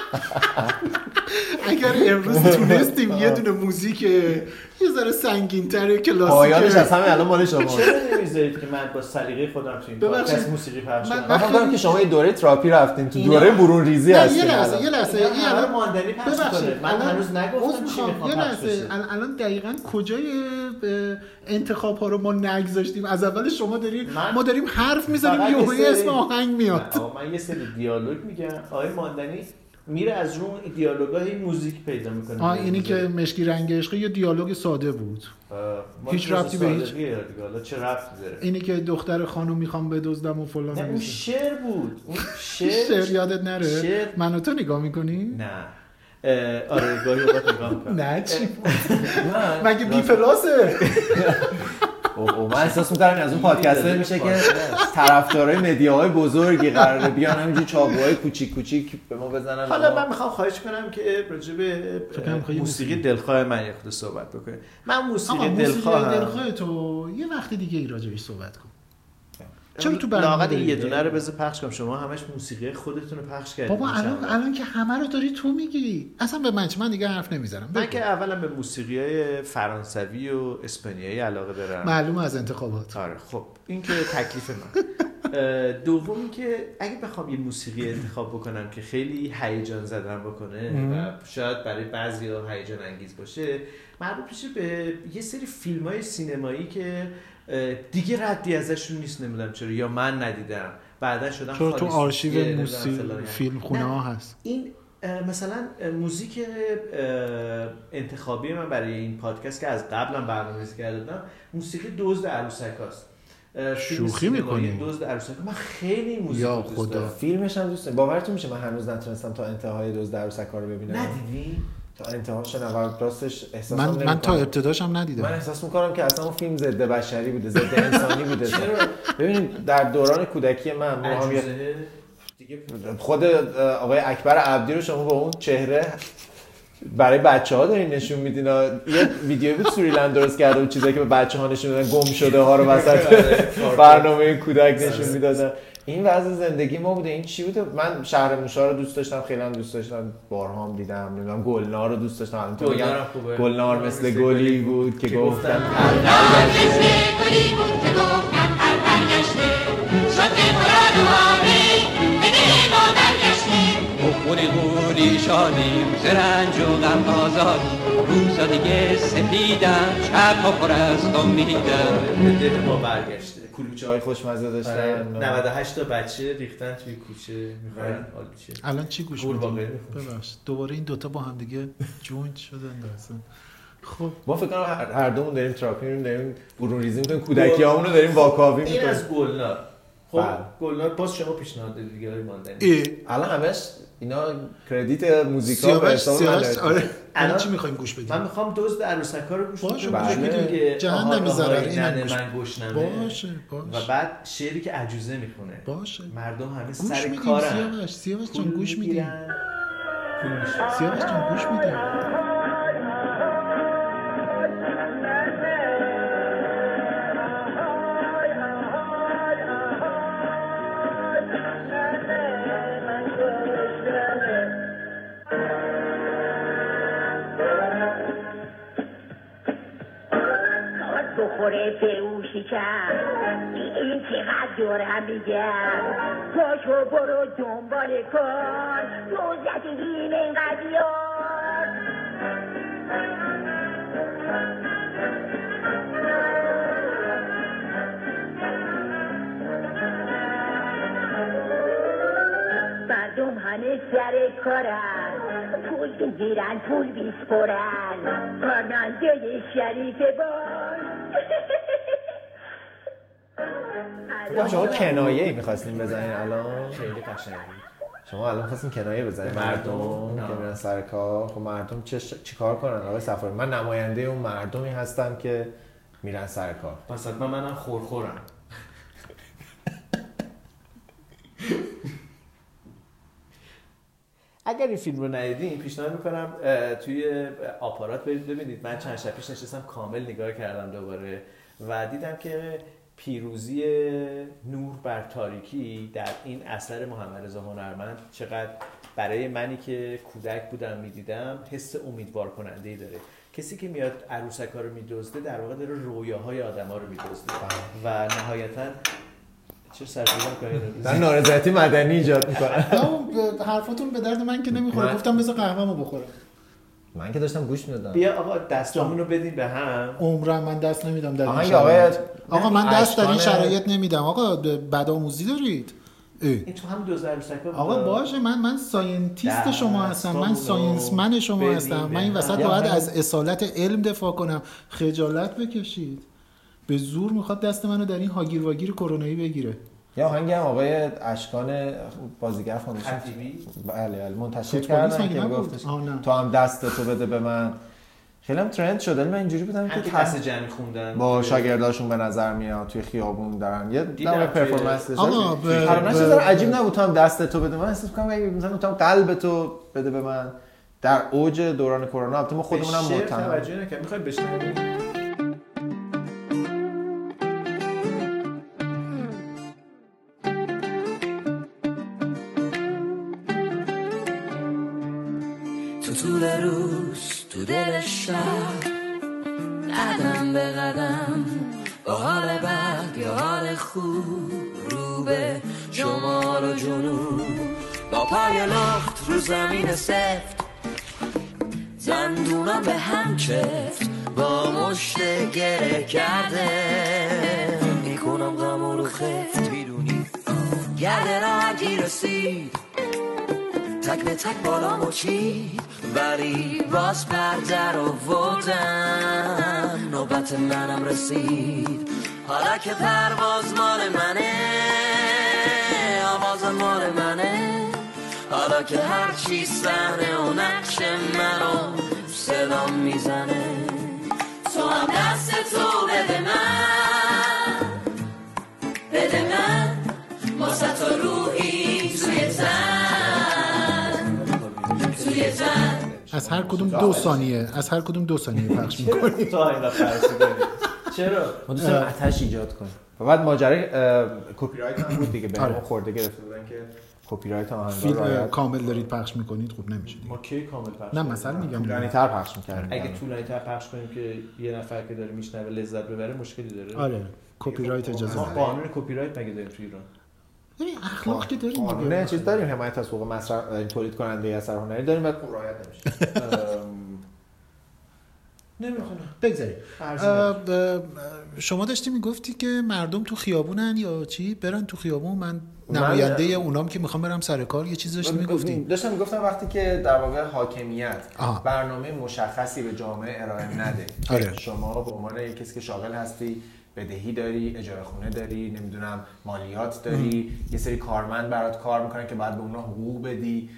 [LAUGHS] اگر امروز تونستیم یه دونه موزیک یه ذره سنگین تر پایانش از کلاسیک همه الان مال شما. چرا نمی‌ذارید که من با سلیقه خودم تو این. پادکست موسیقی پخش کنم؟ من فکر که شما یه دوره تراپی رفتین تو دوره برون ریزی نه هستین یه لحظه. یه لحظه. این الان ماندنی پخش ببخشید. کنه. من هنوز نگفتم چی می‌خوام. یه لحظه. الان دقیقا کجای انتخاب ها رو ما نگذاشتیم؟ از اول شما داریم من ما داریم حرف می‌زنیم فقط یهویی یه سری- اسم آهنگ میاد. من یه سری دیالوگ میگم. آقای ماندنی میره از رو اون دیالوگای موزیک پیدا می‌کنه. آه اینی که مشکی رنگ عشق یه دیالوگ ساده بود. هیچ ربطی به هیچ- حالا چه ربطی داره؟ اینی که دختر خانم می‌خوام بدزدم و فلان نه اون. شعر بود. اون [LAUGHS] شعر شعر یادت نره؟ شعر من و تو نگاه می‌کنی؟ نه. آره گاهی اوقات نگاه می‌کنم. [LAUGHS] نه چی؟ مگه بی پلاسه؟ [LAUGHS] اوه، من احساس می‌کنم از اون پادکست میشه که طرفدارای مدیاهای بزرگی قراره بیان همینجوری چاقوهای کوچیک کوچیک به ما بزنن حالا ما- من می‌خوام خواهش کنم که راجع به کنم موسیقی. دلخواه من یه خود صحبت بکنیم. من موسیقی دلخواه دلخواه تو یه وقت دیگه راجبش صحبت کن. چرا تو داری؟ یه دونه رو بذار پخش کنم. شما همش موسیقی خودتون رو پخش کردید بابا الان. الان که همه رو داری تو میگی. اصلا به من؟ من دیگه حرف نمی‌زنم. من که اولا به موسیقی های فرانسوی و اسپانیایی علاقه دارم. معلومه از انتخابات. آره خب. این که تکلیف من. دوم که اگه بخوام یه موسیقی انتخاب بکنم که خیلی هیجان زدن بکنه و شاید برای بعضی ها هیجان انگیز باشه مربوط میشه به یه سری فیلم های سینمایی که دیگه ردی ازشون نیست نمی‌دونم چرا یا من ندیدم بعدا شدم چرا تو آرشیو موسیقی. فیلم خونه نه، ها هست این مثلا موزیک انتخابی من برای این پادکست که از قبلم برنامه‌ریزی کرده بودم موسیقی دزد عروسکاست شوخی می‌کنی؟ دزد عروسک من خیلی موزیک یا خدا. دارم. فیلمش هم دوست دارم. باورتون میشه من هنوز نتونستم تا انتهای دوز در رو ببینم ندیدی تا انتهاش نه و راستش احساس من من تا ابتداش هم من ندیدم احساس می‌کنم که اصلا اون فیلم ضد بشری بوده ضد انسانی بوده. ببینید در دوران کودکی من دیگه خود آقای اکبر عبدی رو شما با اون چهره برای بچه ها دارین نشون میدین. یه ویدیویی بود سوریلند درست کرده بود چیزایی که به بچه ها نشون میدن گم شده ها رو وسط [LAUGHS] برنامه کودک نشون می‌دادن. این وضع زندگی ما بوده. این چی بوده؟ من شهر موشا رو دوست داشتم خیلی هم دوست داشتم. بارها هم دیدم نمی‌دونم گلنار رو دوست داشتم. الان تو میگم گلنار هم خوبه. گلنار مثل گلی بود که گفتم. بخوری قولی شادیم زرنج و غم آزادی روزا دیگه سپیدم چپ پر از امیدم. به دل ما برگشته. کلوچه چای خوشمزه آره، داشتن 98 تا بچه ریختن توی کوچه می‌خوان حال چیه الان چی گوش قورباغه میدی؟ می‌خوام. ببخش. دوباره این دوتا با هم دیگه جوینت شدن اصلا خب. ما فکر کنم هر دومون داریم تراپی می‌ریم داریم برون ریزی می‌کنیم کودکی رو داریم واکاوی این می‌کنیم. از گلنار. خب بله. گلنار باز شما پیشنهاد دادید دیگه ماندنی. ای. الان همش اینا کردیت موزیکا به سیاوش حساب من آره. الان چی می‌خوایم گوش بدیم؟ من می‌خوام دزد عروسک ها رو گوش باشه، بدم. باشه، آهای، ضرر، آهای، اینم ننه گوش من گشنمه. باشه و باشه بعد شعری که عجوزه می‌خونه. باشه. مردم همه سر کارن. سیاوش. سیاوش پول گوش میدیم. سیاوش جان گوش میدیم. بخوره اون شکم این چقدر دارم میگم پاشو برو دنبال کار تو زدگیم اینقدر سر کارن. پول بگیرن پول بیسپرن راننده شریف خب شما کنایه ای می‌خواستیم بزنین الان. خیلی قشنگ شما الان خواستین کنایه بزنین. مردم. که میرن سر کار. خب مردم چه چیکار کنن؟ آقای سفاری من نماینده اون مردمی هستم که میرن سر کار. پس حتما منم خورخورم. اگر این فیلم رو ندیدین پیشنهاد می‌کنم توی آپارات برید ببینید. من چند شب پیش نشستم کامل نگاه کردم دوباره و دیدم که پیروزی نور بر تاریکی در این اثر محمد رضا هنرمند چقدر برای منی که کودک بودم می‌دیدم حس امیدوار کننده ای داره. کسی که میاد عروسک ها رو میدزده در واقع داره رویاهای آدم ها رو میدزده. و نهایتا چه در نارضایتی مدنی ایجاد می‌کنن [LAUGHS] نه، به- حرفاتون به درد من که نمی‌خوره. من- گفتم بذار قهوه‌مو بخورم. من که داشتم گوش می‌دادم. بیا آقا دستامون رو بدیم به هم. عمرم من دست نمیدم در این شرایط. آقا من دست در این شرایط نمیدم. آقا بدآموزی دارید. این تو هم ها آقا باشه. من من scientist شما هستم. من دستامونو science man شما هستم. من این. وسط باید من- از اصالت علم دفاع کنم. خجالت بکشید. به زور می‌خواد دست منو در این هاگیر واگیر کرونایی بگیره. یا آهنگ هم آقای اشکان بازیگر فاندیشن؟ بله بله منتشر فوتبالیست کردن مگه که؟ گفتش. تو هم دست تو بده به من. خیلی هم ترند شده من اینجوری بودم که دست جمعی خوندن. با شاگرداشون به نظر میاد توی خیابون دارن. یه دیدم دم پرفورمنس آقا، پرونش به- داره عجیب نبود تو هم دست تو بده. من احساس می‌کنم اگه مثلا تو هم قلب تو بده به من. در اوج دوران کرونا البته ما خودمون هم متهم توجه نکرد. می‌خوای بشنویم تک بالا مچید ولی باز پرده رو ودم نوبت منم رسید. حالا که پرواز مال منه آواز مال منه. حالا که هر چی صحنه و نقش منو صدام می‌زنه. تو هم دست تو بده من. بده من. واسه تو روحی از هر کدوم دو ثانیه از هر کدوم دو ثانیه پخش می‌کنی تا این فرسیدنی چرا؟ ما دوست داریم آتش ایجاد کنیم و بعد ماجرای اه، کپی رایت هم بود دیگه بهمون آره. خورده گرفته بودن که کپی رایت آهنگا کامل دارید پخش می‌کنید خوب نمیشه ما کی کامل پخش نه؟ مثلا میگم. طولانی تر پخش می‌کردیم. اگه طولانی تر پخش کنیم که یه نفر که داره میشنوه لذت ببره مشکلی داره. آره. کپی رایت اجازه ما داره قانون کپی رایت مگه داریم تو ایران؟ ببین اخلاق که داریم قانون دیگه. چیز داریم حمایت از حقوق مصرف تولید کننده اثر هنری داریم خب رعایت نمیشه. نمی‌تونم بگذاریم. شما داشتی می‌گفتی که مردم تو خیابونن یا چی؟ برن تو خیابون من من- نماینده اونام که می‌خوام برم سر کار یه چیز داشتی می‌گفتی؟ داشتم می‌گفتم وقتی که در واقع حاکمیت آها. برنامه مشخصی به جامعه ارائه نده. آره. شما به عنوان کسی که شاغل هستی بدهی داری اجاره خونه داری نمی‌دونم مالیات داری یه سری کارمند برات کار می‌کنن که باید به اونا حقوق بدی.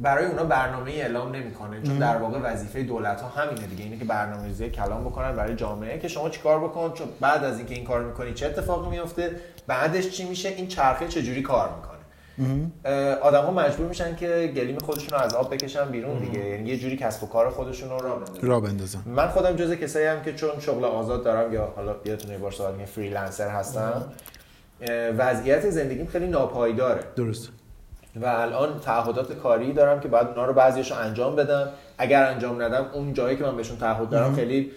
برای اونا برنامه اعلام نمی‌کنه چون در واقع وظیفه دولت ها همینه دیگه اینه که برنامه‌ریزی کلام بکنن برای جامعه که شما چیکار بکن چون بعد از اینکه این کار می‌کنی چه اتفاقی میفته بعدش چی میشه این چرخه چجوری کار می‌کنه. آدم ها مجبور میشن که گلیم خودشون رو از آب بکشن بیرون دیگه. یعنی یه جوری کسب و کار خودشون رو را بندازن. را من خودم جز کسایی هم که چون شغل آزاد دارم یا حالا یادتونه یه بار صحبت کردیم، فریلنسر هستم. وضعیت زندگیم خیلی ناپایداره. درست و الان تعهدات کاری دارم که باید اونا رو بعضیشو انجام بدم. اگر انجام ندم اون جایی که من بهشون تعهد دارم خیلی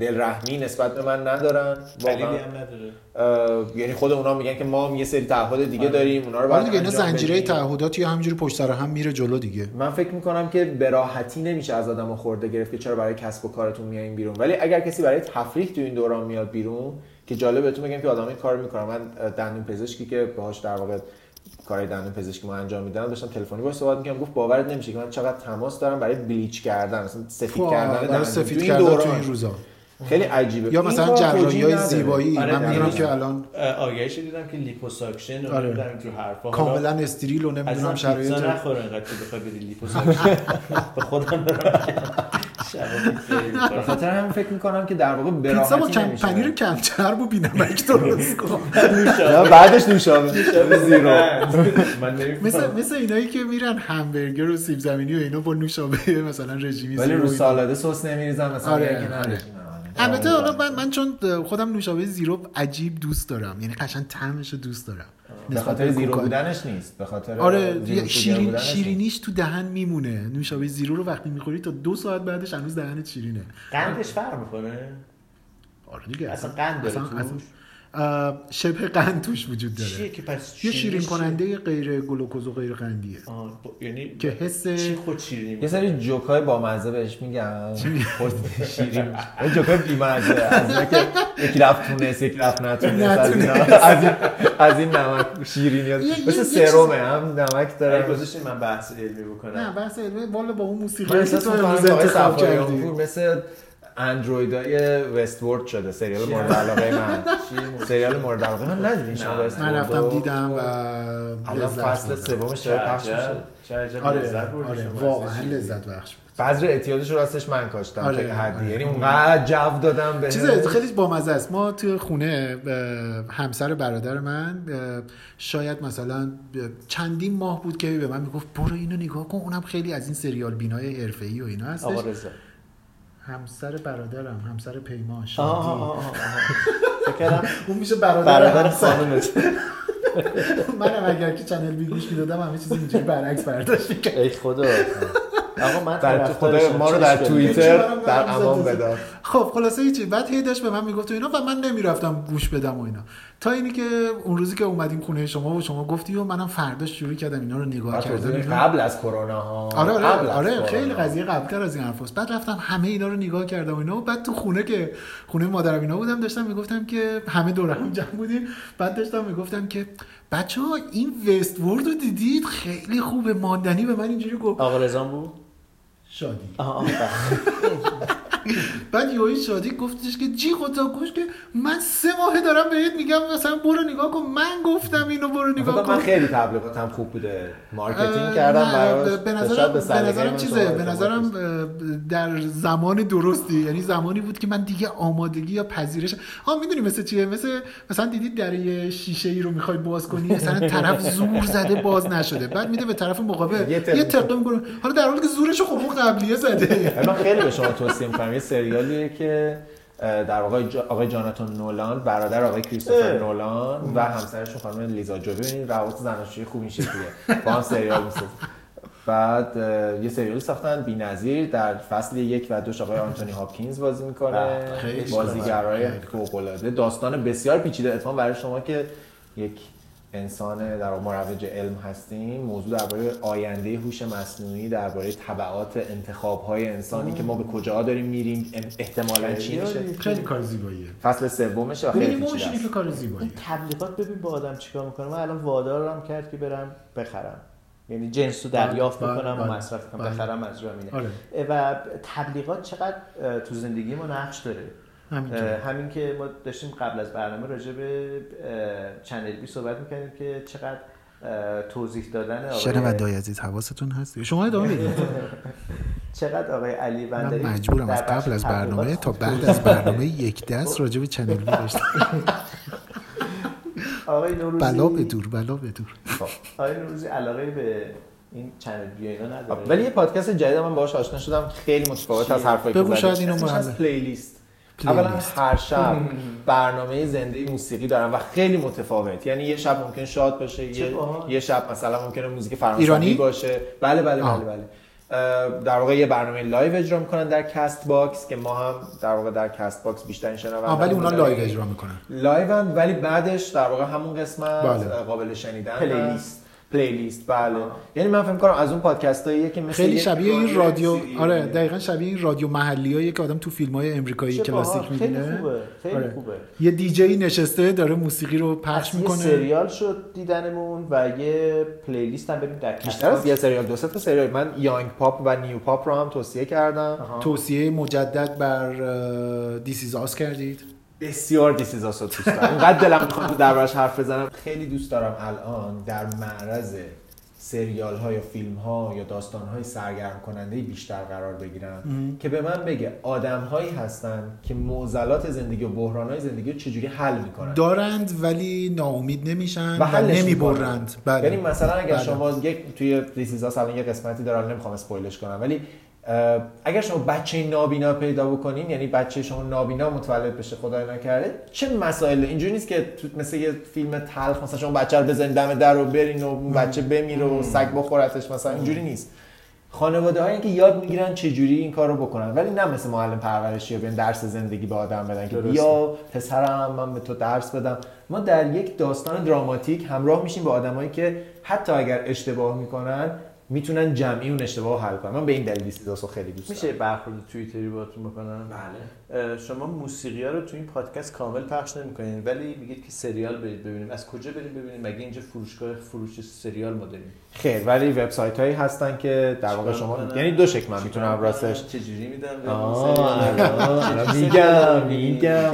دلرحمی نسبت به من ندارن. واقعا هم نداره. اه، یعنی خود اونا میگن که ما هم یه سری تعهد دیگه داریم اونا رو آره باید دیگه اینا زنجیره بدیم. تعهداتی همینجوری پشت سر هم میره جلو دیگه. من فکر می‌کنم که به راحتی نمیشه از آدم خورده گرفت که چرا برای کسب و کارتون میایین بیرون. ولی اگر کسی برای تفریح تو این دوران میاد بیرون که جالب بهتون بگم که آدم این کار می‌کنم من دندون پزشکی که باهاش در واقع کارهای دندون پزشکی ما انجام میدم داشتم تلفنی باهاش صحبت می‌کردم. گفت باورت نمیشه که من چقدر تماس دارم برای bleach کردن. مثلا سفید فا، کردن برای دندون. سفید تو کردن تو دوران. این روزا. خیلی عجیبه. یا این مثلا کار جراحی های. زیبایی. آره، من. می‌دونم که الان آگهیش دیدم که لیپوساکشن آره. نمی‌دونم اینجور حرفا کاملا استریل و نمی‌دونم شرایط. نخوره انقدر تو بخوای بری لیپوساکشن. [LAUGHS] به خودم به. خاطر همین فکر می‌کنم که در واقع به پیتزا با کم. پنیر کم چرب و بی‌نمک درست [LAUGHS] کن بعدش نوشابه زیرو من نمی‌فهمم. مثل مثل اینایی که میرن همبرگر و سیب زمینی و اینا با نوشابه مثلا رژیمی ولی رو. سالاد سس نمیریزم مثلا آره، آره. البته حالا من, من چون خودم نوشابه زیرو عجیب دوست دارم یعنی قشنگ طعمش رو دوست دارم به خاطر زیرو کوکا. بودنش نیست به خاطر آره زیرو شیرین. شیرینیش تو دهن میمونه نوشابه زیرو رو وقتی می‌خوری تا دو ساعت بعدش هنوز دهنت شیرینه قندش فرق می‌کنه آره دیگه اصلا قند داره اصلا- توش؟ اصلا- اه، شبه قند توش وجود داره. چیه که پس یه شیرین کننده غیر گلوکوز و غیر قندیه. یعنی که حس چی خود شیرینی یه سری جوکای با مزه بهش میگم خود شیرین. یه جوکای بی مزه از اینا که یکی رفت تونس یکی رفت نتونس از این از این نمک شیرینی. مثل یه سرمه هم نمک داره. گذاشتین من بحث علمی نه بکنم بحث علمی والا با اون موسیقی که تو انتخاب کردی. مثل اندرویدای وستورد شده [LAUGHS] سریال مورد علاقه من سریال مورد علاقه من ندیدین شما نه. وستورد من رفتم رو؟ دیدم و الان لذت فصل. سومش داره پخش میشه چه عجب آره آره واقعا. لذت بخش بود بذر اعتیادش رو راستش من کاشتم آره، یه حدی آره. یعنی اونقدر جو دادم به چیز خیلی بامزه است ما توی خونه همسر برادر من شاید مثلا چندین ماه بود که به من می‌گفت برو اینو نگاه کن اونم خیلی از این سریال بینای حرفه‌ای و اینا هستش همسر برادرم همسر پیمان شادی [LAUGHS] اون میشه برادر, برادر همسر. خانومت [LAUGHS] منم اگر که چنل بی گوش می‌دادم همه چیز اینجوری برعکس برداشت می‌کردم. ای خدا آقا من در خدا. ما رو در توییتر در امان. بدار خب خلاصه هیچی بعد هی داشت به من می‌گفت و اینا و من نمی‌رفتم گوش بدم و اینا تا اینی که اون روزی که اومدیم خونه شما و شما گفتی و منم فرداش شروع کردم اینا رو نگاه کردم اینا. قبل از کرونا ها. آره آره قبل آره. خیلی قضیه قبلتر از این حرفاست بعد رفتم همه اینا رو نگاه کردم و اینا. و بعد تو خونه که خونه مادرم اینا بودم داشتم می‌گفتم که همه دور هم جمع بودیم. بعد داشتم می‌گفتم که بچه ها این وست وورد رو دیدید؟ خیلی خوبه ماندنی به من اینجوری گفت. آقا رضا بود؟ شادی. [LAUGHS] بعد یهویی شادی گفتش که جی خدا گوش که من سه ماه دارم بهت میگم مثلا برو نگاه کن. من گفتم اینو برو نگاه کنم من کن. خیلی تبلیغاتم خوب بوده. marketing کردم براش. به نظرم به نظرم چیزه؟ به نظرم در زمان درستی. یعنی زمانی بود که من دیگه آمادگی یا پذیرش ها می‌دونی مثل چیه؟ مثل مثلا دیدید در یه شیشه ای رو می‌خوای باز کنی؟ مثلا طرف زور زده باز نشده. بعد میده به طرف مقابل. یه تقه می‌کنه حالا در حالی که زورش رو خب قبلیه زده. من خیلی به شما توصیه می‌کنم. یه سریالیه که در واقع جا- آقای جاناتان نولان برادر آقای کریستوفر. نولان و همسرشون خانم لیزا جو ببینید روابط زناشویی خوب این شکلیه با هم سریال می‌سازن بعد یه سریالی ساختن. بی‌نظیر در فصل یک و دوش آقای آنتونی هاپکینز بازی می‌کنه. بله، بازیگرای خیلی فوق‌العاده. داستان بسیار پیچیده. اتفاقا برای شما که یک انسان در مروج علم هستیم. موضوع درباره آینده هوش مصنوعی درباره تبعات انتخاب های انسانی که ما به کجا داریم میریم احتمالاً چی میشه؟ خیلی کار زیباییه. فصل سومشه و خیلی اینه که کار زیباییه. تبلیغات ببین با آدم چیکار می‌کنه من الان وادارم کرد که برم بخرم. یعنی جنس رو دریافت بله، بکنم و بله، مصرف کنم بله. بخرم منظورم اینه آره. و تبلیغات چقدر تو زندگی ما نقش داره؟ همین که ما داشتیم قبل از برنامه راجع به چنل بی صحبت می‌کردیم که چقدر توضیح دادن آقای شنونده‌های عزیز حواستون هست؟ شما ادامه بدید چقدر آقای علی من بندری مجبورم در از قبل از برنامه تا بعد از برنامه یک دست راجع به چنل بی داشتم. [LAUGHS] آقای نوروزی بلا بدور بلا بدور. آقای نوروزی علاقه به این چنل بی اینا نداره؟ ولی یه پادکست جدید من باهاش آشنا شدم خیلی متفاوت از حرفایی که بگو زدی. شاید اینو اسمش محله. اولا. هر شب [LAUGHS] برنامه زنده موسیقی دارم و خیلی متفاوت یعنی یه شب ممکن شاد باشه یه. یه شب مثلا ممکنه موزیک فرانسوی؟ باشه بله بله. بله بله اه، در واقع یه برنامه live اجرا می‌کنن در Castbox که ما هم در واقع در Castbox بیشترین شنونده ولی اونا live اجرا می‌کنن live ان ولی بعدش در واقع همون قسمت بله. قابل شنیدن playlist. playlist بله. یعنی من فکر کنم از اون پادکست که مثل خیلی شبیه این رادیو آره دقیقا شبیه این رادیو محلیایی که آدم تو فیلم های امریکایی کلاسیک باحال. خیلی می‌بینه. خوبه خیلی آره. خوبه. یه دیجی نشسته داره موسیقی رو پخش یه می‌کنه. سریال شد دیدنمون و یه playlist هم بریم در بیشتر از یه سریال دو تا سریال. من Young Pope و New Pope رو هم توصیه کردم. توصیه مجدد بر This Is Us کردید. بسیار This Is Us و دوست دارم اینقدر دلم می‌خواد دربارش حرف بزنم. خیلی دوست دارم الان در معرض سریال ها یا فیلم ها یا داستان های سرگرم کننده بیشتر قرار بگیرم که به من بگه آدم هایی هستن که معضلات زندگی و بحران های زندگی رو چجوری حل می‌کنن. دارند ولی ناامید نمیشن و نمی‌برند. می‌کنن. یعنی مثلا اگر بله. شما یک توی دیسیزاس الان یه قسمتی داره الان نمی‌خوام اسپویلش کنم ولی اگر شما بچه نابینا پیدا بکنین یعنی بچه شما نابینا متولد بشه خدای نکرده چه مسائل؟ اینجوری نیست که تو مثل یه فیلم تلخ مثلا شما بچه رو بزنید دم در رو برین و بچه بمیره و سگ بخورتش مثلا. اینجوری نیست. خانواده هایی که یاد می‌گیرن چه جوری این کار رو بکنن. ولی نه مثل معلم پرورشی یا بیان درس زندگی به آدم بدن که. بیا پسرم من به تو درس بدم. ما در یک داستان دراماتیک همراه میشیم با آدمایی که حتی اگر اشتباه می‌کنن می‌تونن جمعی اون اشتباه رو حل کنن. من به این دلیل دیسیداس رو خیلی دوست دارم. میشه برخورد توییتری باهاتون بکنم؟ بله. شما موسیقی ها رو تو این پادکست کامل پخش نمی‌کنین ولی میگید که سریال برید ببینیم. از کجا بریم ببینیم؟ مگه اینجا فروشگاه فروش سریال ما داریم؟ خیر ولی وبسایت هایی هستن که در واقع شما؟ یعنی دو شکل من می‌تونم راستش چجوری میدم میگم، میگم،.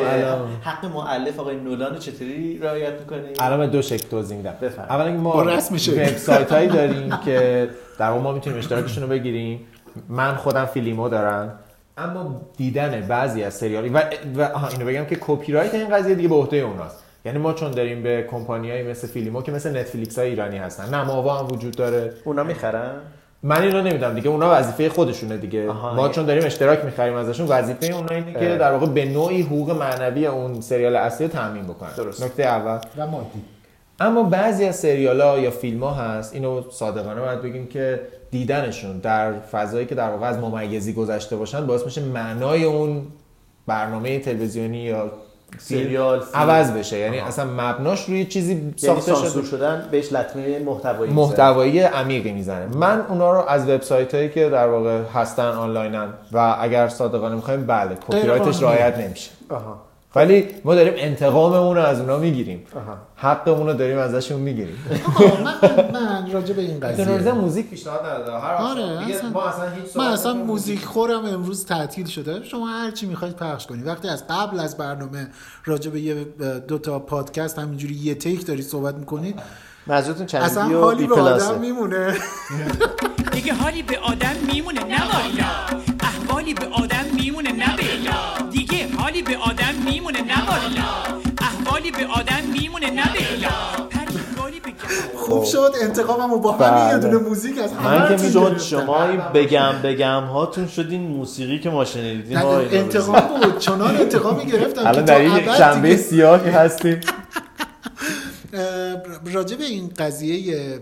حق مؤلف آقای نولان چطوری رعایت می‌کنیم الان دو شکل توضیح میدم. اولا اینکه ما. وبسایت هایی [LAUGHS] داریم که در واقع ما می‌تونیم اشتراکشون رو بگیریم من خودم فیلیمو دارم اما دیدن بعضی از سریالی و, و اینو بگم که کپی رایت این قضیه دیگه به عهده اوناست یعنی ما چون داریم به کمپانیایی مثل فیلیمو که مثل Netflix های ایرانی هستن. نماوا هم وجود داره. اونا می‌خرن؟ من اینو نمی‌دونم دیگه اونا وظیفه خودشونه دیگه. ما چون داریم اشتراک می‌خریم ازشون وظیفه اونا اینه که. در واقع به نوعی حقوق معنوی اون سریال اصلی رو تامین بکنن. درست. نکته اول. و مادی. اما بعضی از سریال ها یا فیلم ها هست اینو صادقانه باید بگیم که دیدنشون در فضایی که در واقع از ممیزی گذشته باشن باعث میشه معنای اون برنامه تلویزیونی یا سریال،. عوض بشه. یعنی اصلا مبناش روی چیزی یعنی ساخته سانسور شده شدن بهش لطمه محتوایی محتوایی عمیقی می‌زنه. من اونا رو از وبسایت هایی که در واقع هستن آنلاینن و اگر صادقانه می‌خوایم بله کپی رایتش. رعایت نمیشه. آها. ولی ما داریم انتقاممون رو از اونا می‌گیریم. حقمون رو داریم ازشون می‌گیریم. من, من راجع به این قضیه موزیک پیشنهاد نداده. هر آره اصلا ما اصلا هیچ من اصلا. موزیک خورم امروز تعطیل شده. شما هر چی می‌خواید پخش کنید. وقتی از قبل از برنامه راجع به یه دو تا پادکست همینجوری یه تیک داری صحبت می‌کنید منظورتون چند اصلا حالی بی به آدم میمونه. [LAUGHS] دیگه حالی به آدم میمونه نه احوالی به آدم میمونه نه دیگه حالی به به آدم میمونه نه بلا پرگاری به خوب شد انتقاممو با همین یه دونه موزیک از من که میدون. شما این بگم بگم هاتون شدین موسیقی که ما شنیدیم. انتقام بود. چنان انتقامی گرفتم الان که در یک شنبه سیاهی هستیم. راجع به این قضیه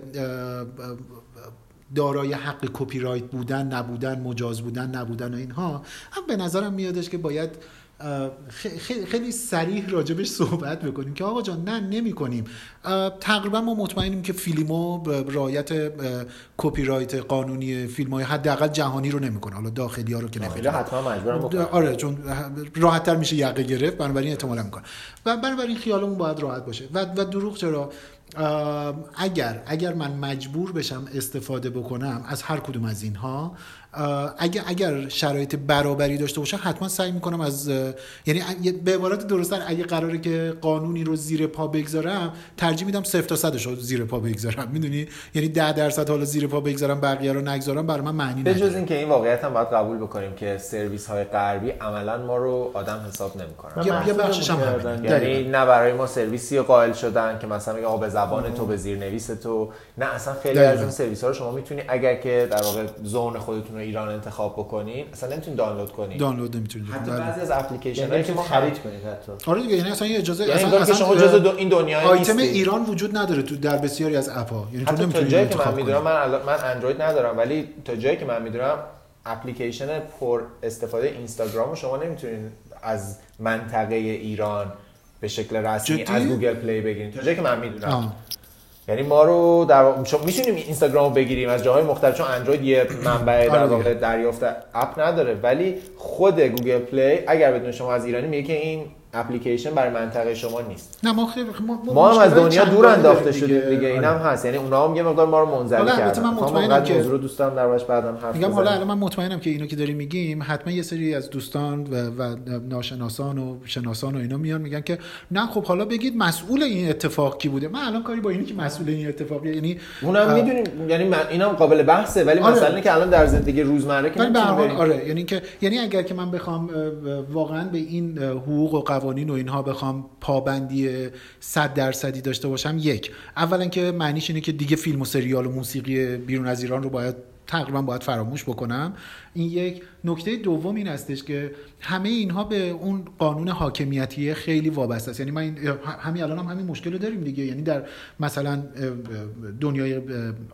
دارای حق کپی رایت بودن نبودن مجاز بودن نبودن و اینها هم به نظرم میادش که باید اه، خ- خ- خیلی سریح راجبش صحبت بکنیم که آقا جان نه نمی کنیم تقریبا ما مطمئنیم که فیلمو رعایت کپی رایت قانونی فیلم های حداقل جهانی رو نمی‌کنه. حالا داخلی ها رو که خیلی نمی‌دونم حتما مجبورم آره چون راحت تر میشه یقه گرفت. بنابراین احتمالا می‌کنه و بنابراین خیالمون باید راحت باشه. و, و دروغ چرا؟ اگر اگر من مجبور بشم استفاده بکنم از هر کدوم از اینها اگر اگر شرایط برابری داشته باشه حتما سعی می‌کنم از یعنی به عبارت درستتر اگه قراره که قانونی رو زیر پا بگذارم ترجیح میدم صفر تا صدش رو زیر پا بگذارم می‌دونی یعنی ده درصد حالا زیر پا بگذارم بقیه رو نگذارم برای من معنی به نداره جز اینکه این واقعیت هم باید قبول بکنیم که سرویس های غربی عملا ما رو آدم حساب نمی‌کنن یه- بخشش هم. یعنی. نه برای ما سرویسی قائل شدن که مثلا میگه آقا زبان تو به زیرنویس تو نه اصلا خیلی. از این سرویس ها رو شما می‌تونی اگر که در واقع زون خودتون رو ایران انتخاب بکنین اصلا نمی‌تونین دانلود کنین دانلود نمی‌تونید حتی بله. بعضی از اپلیکیشن یعنی هایی که ما خرید کنید حتی آره دیگه یعنی اصلا یه اجازه یعنی اصلا, اصلا شما جزء دو- این دنیای آیتم نیستی. ایران وجود نداره تو در بسیاری از اپ ها یعنی تو نمی‌تونی جایی که من انتخاب می‌دونم من من اندروید ندارم ولی تا جایی که من می‌دونم اپلیکیشن پر استفاده اینستاگرام رو شما نمی‌تونین از منطقه ایران به شکل رسمی جدی؟ از Google Play بگیرین تا جایی که من می‌دونم آه. یعنی ما رو در واقع شما می‌تونیم اینستاگرام رو بگیریم از جاهای مختلف چون اندروید یه منبع در آره دیگه. واقع دریافت app نداره ولی خود Google Play اگر بدون شما از ایرانی میگه که این اپلیکیشن برای منطقه شما نیست نه ما خیلی ما, ما هم از دنیا دور انداخته شدیم دیگه آره. اینم هست یعنی اونا هم یه مقدار ما رو منزوی کردن البته من مطمئنم که- موضوع رو دوست دارم دربارش بعدم حرف میگم حالا. الان من مطمئنم که اینو که داریم میگیم حتما یه سری از دوستان و, و ناشناسان و شناسان و اینا میان میگن که نه خب حالا بگید مسئول این اتفاق کی بوده من الان کاری با اینی که مسئول این اتفاق یعنی اونم می‌دونیم یعنی من اینم قابل بحثه ولی آره. مثلا که الان در زندگی روزمره که. آره یعنی که یعنی اگر که من بخوام واقعا به این حقوق و قوانین و اینها بخوام پابندی 100 درصدی داشته باشم یک. اولا که معنیش اینه که دیگه فیلم و سریال و موسیقی بیرون از ایران رو باید تقریبا باید فراموش بکنم. این یک. نکته دوم این هستش که همه اینها به اون قانون حاکمیتی خیلی وابسته است. یعنی این همین الان هم همین مشکل رو داریم دیگه. یعنی در مثلا دنیای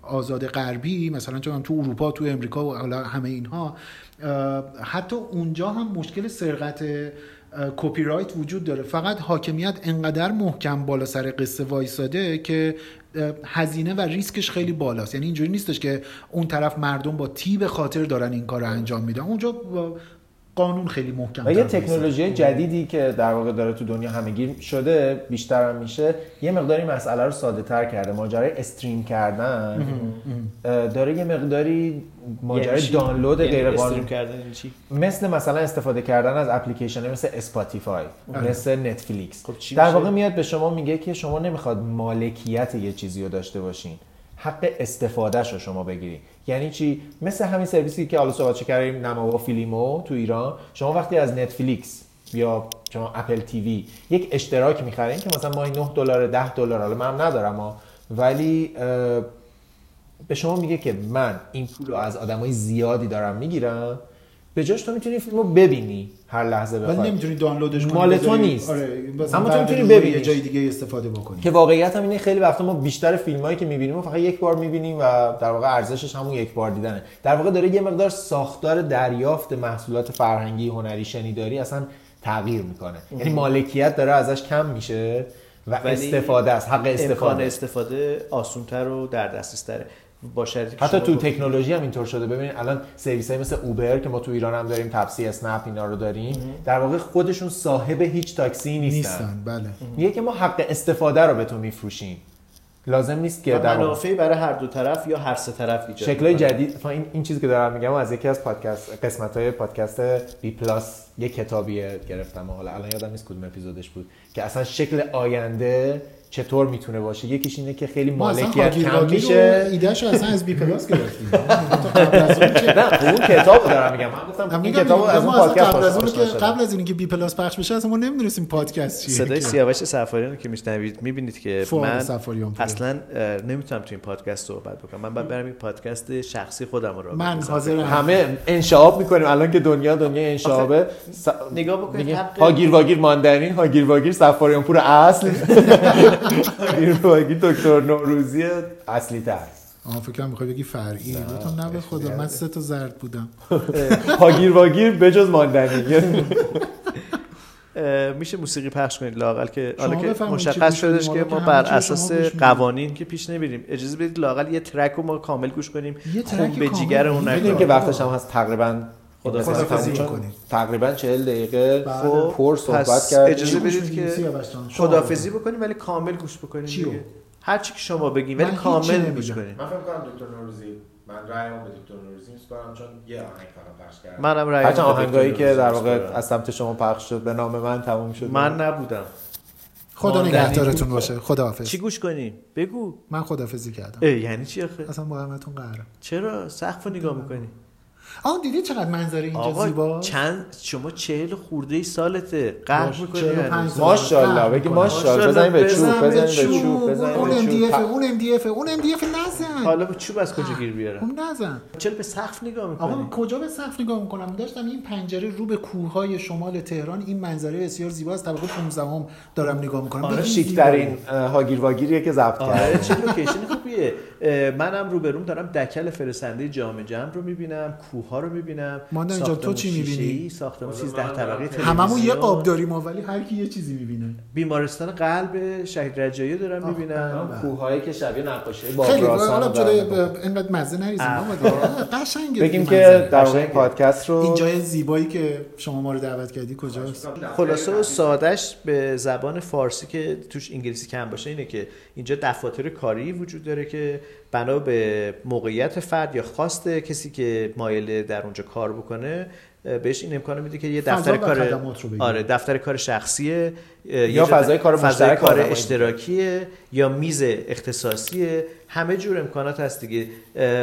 آزاد غربی مثلا چون تو اروپا تو امریکا و حالا همه اینها حتی اونجا هم مشکل سرقت کپی رایت وجود داره. فقط حاکمیت انقدر محکم بالا سر قصه وایساده که هزینه و ریسکش خیلی بالاست. یعنی اینجوری نیستش که اون طرف مردم با طیب خاطر دارن این کار رو انجام میدن. اونجا قانون خیلی محکم و یه تکنولوژی جدیدی که در واقع داره تو دنیا همگیر شده بیشتر هم میشه یه مقداری مسئله رو ساده تر کرده. ماجرای stream کردن اه، داره یه مقداری ماجرای یعنی؟ دانلود یعنی غیر قانونی کردن یعنی چی؟ مثل مثلا استفاده کردن از اپلیکیشن مثل Spotify آره. مثل نتفلیکس. خب در؟ واقع میاد به شما میگه که شما نمی‌خواد مالکیت یه چیزی رو داشته باشین. حق استفادهش رو شما بگیرید یعنی چی؟ مثل همین سرویسی که حالا صحبت کردیم نما و فیلیمو تو ایران. شما وقتی از نتفلیکس یا شما اپل تیوی یک اشتراک می‌خرین که مثلا ماهی 9 دلار 10 دلار حالا من ندارم ها ولی به شما میگه که من این پول رو از آدمای زیادی دارم می‌گیرم. به جاش تو می‌تونی فیلم رو ببینی هر لحظه ولی بخوای. نمی‌تونی دانلودش کنی مال تو نیست. آره مثلا اما تو می‌تونی ببینی یه جای دیگه استفاده بکنی. که واقعیت هم اینه خیلی وقتا ما بیشتر فیلم هایی که می‌بینیم فقط یک بار می‌بینیم و در واقع ارزشش همون یک بار دیدنه. در واقع داره یه مقدار ساختار دریافت محصولات فرهنگی هنری شنیداری اصلا تغییر می‌کنه. یعنی مالکیت داره ازش کم میشه و ولی استفاده است حق امکان استفاده استفاده آسونتر و در دسترس با شرطی که حتی تو. تکنولوژی هم اینطور شده. ببینید الان سرویس های مثل Uber که ما تو ایران هم داریم تپسی اسنپ اینا رو داریم در واقع خودشون صاحب هیچ تاکسی نیستن, نیستن بله. میگه که ما حق استفاده رو به تو میفروشیم. لازم نیست که و در منافعی برای هر دو طرف یا هر سه طرف ایجاد شکلای می‌کنه. جدید این, این چیزی که دارم میگم از یکی از پادکست قسمت های پادکست بی پلاس یه کتابیه گرفتم حالا الان یادم نیست کدوم اپیزودش بود که اصلا شکل آینده چطور می‌تونه باشه؟ یکیش اینه که خیلی مالکیت کم میشه رو ایدهشو اصلا از بی پلاس گرفتیم. [LAUGHS] نه اون کتاب رو دارم میگم. من گفتم من این میگم کتاب رو از اون پادکست قبل از که. قبل از اینکه بی پلاس پخش بشه اصلا ما نمی‌دونستیم پادکست چیه. صدای سیاوش صفاریان رو که میشنوید می‌بینید که من. اصلا نمی‌تونم تو این پادکست صحبت بکنم. من باید برم این پادکست شخصی خودم رو من. حاضرم. همه انشعاب می‌کنیم. الان که دنیا دنیا انشعابه س... نگاه بکنید هاگیر واگیر ماندنی هاگیر واگیر سفاریان پور اصل. [LAUGHS] هاگیر واگیر دکتر نوروزی اصلی تر آها فکر کنم می‌خوای بگی فرعی. گفتم نه به خدا من سه تا زرد بودم. [LAUGHS] هاگیر واگیر بجز ماندنی. میشه موسیقی پخش کنید لاقل که حالا که مشخص شدش؟ که ما بر اساس. قوانین که پیش نمیریم. اجازه بدید لاقل یه ترک رو ما کامل گوش کنیم. یه خون ترک به کامل؟ جیگر اون که وقتش هم هست تقریبا شد. می‌کنیم. تقریبا 40 دقیقه خب، پر صحبت کرد اجازه بدید؟ که خدافزی بکنیم ولی کامل گوش بکنیم چیو؟ دیگه. هر چی که شما بگین ولی کامل. گوش کنیم. من فکر کنم دکتر نوروزی من رأیمو به دکتر نوروزی میسپارم چون یه آهنگ فقط پخش کردم. منم رأی هرچند به دکتر آهنگایی که در واقع. از سمت شما پخش شد به نام من تموم شد. من نبودم. خدا نگهدارتون. باشه. خداحافظ. چی گوش کنیم؟ بگو. من خداحافظی کردم. یعنی چی آخه؟ اصلا با همتون قهرم. چرا؟ سقف رو نگاه می‌کنی. آه دیدی چقدر منظره اینجا آقا زیباست چند شما چهل خورده ای سالته. قهر می‌کنی 45 سال. ماشاءالله قهر بگی می‌کنه. ماشاءالله. بزنیم به چوب بزن به بزنیم به چوب. بزنیم اون به MDF چوب. اون MDF اون MDF نزن. حالا با چوب از کجا گیر بیارم خب نزن. چرا به سقف نگاه آقا می‌کنی؟ کجا به سقف نگاه می‌کنم؟ داشتم این پنجره رو به کوههای شمال تهران این منظره بسیار زیبا از طبقه 15 هم دارم نگاه می‌کنم. آره، شیکترین هاگیر واگیریه که ضبط آره کرده. چه لوکیشن خوبیه منم رو بروم دارم دکل فرستنده جام جمع رو می‌بینم کوه ها رو می‌بینم. ماندن اینجا، تو چی می‌بینی؟ ساختمون 13 طبقه هممون یه. قاب داریم ما ولی هر کی یه چیزی می‌بینه. بیمارستان قلب شهید رجایی دارم می‌بینم. کوههایی که شبیه نقاشی خیلی بابراسان حالا جلوی اینقدر مزه نریزیم. قشنگه بگیم که. در واقع پادکست رو این جای زیبایی که شما ما رو دعوت کردی کجاست؟ خلاصه و سادش به زبان فارسی که توش انگلیسی کم باشه اینه که اینجا دفاتر کاری وجود داره که بنا به موقعیت فرد یا خواست کسی که مایل در اونجا کار بکنه بهش این امکان میده که یه دفتر کار خدمات رو بگیره. آره دفتر کار شخصیه یا فضای کار فضای مشترک کار. اشتراکیه یا میز اختصاصیه همه جور امکانات هست دیگه.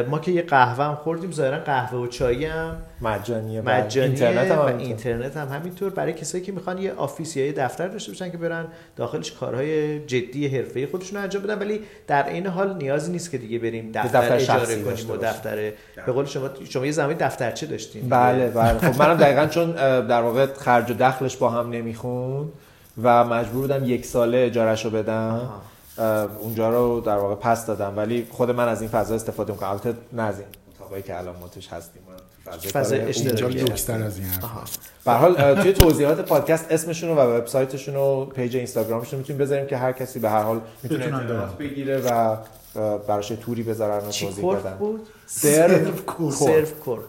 ما که یه قهوه هم خوردیم ظاهرا قهوه و چایی هم. مجانیه مجانیه اینترنت هم همینطور. اینترنت هم همینطور. برای کسایی که می‌خوان یه office یا یه دفتر داشته باشن که برن داخلش کارهای جدی حرفه‌ای خودشون رو انجام بدن. ولی در این حال نیازی نیست که دیگه بریم دفتر, دفتر اجاره شخصی کنیم و. دفتر به قول شما شما یه زمانی دفترچه داشتین؟ بله بله. خب منم دقیقا چون در واقع خرج و دخلش با هم نمیخون و مجبور بودم یک ساله اجارهشو بدم. اه، اونجا رو در واقع پس دادم. ولی خود من از این فضا استفاده می‌کنم. البته نه از این اتاقایی که الان ما توش هستیم. کار اشتراکی. لوکستر از این به هر حال توی توضیحات پادکست اسمشون رو و وبسایتشون و پیج اینستاگرامشون می‌تونیم بذاریم که هر کسی به هر حال می‌تونه اطلاعات. بگیره و براش توری بذارن و چی توضیح کورف بدن. بود؟ سرف کورف.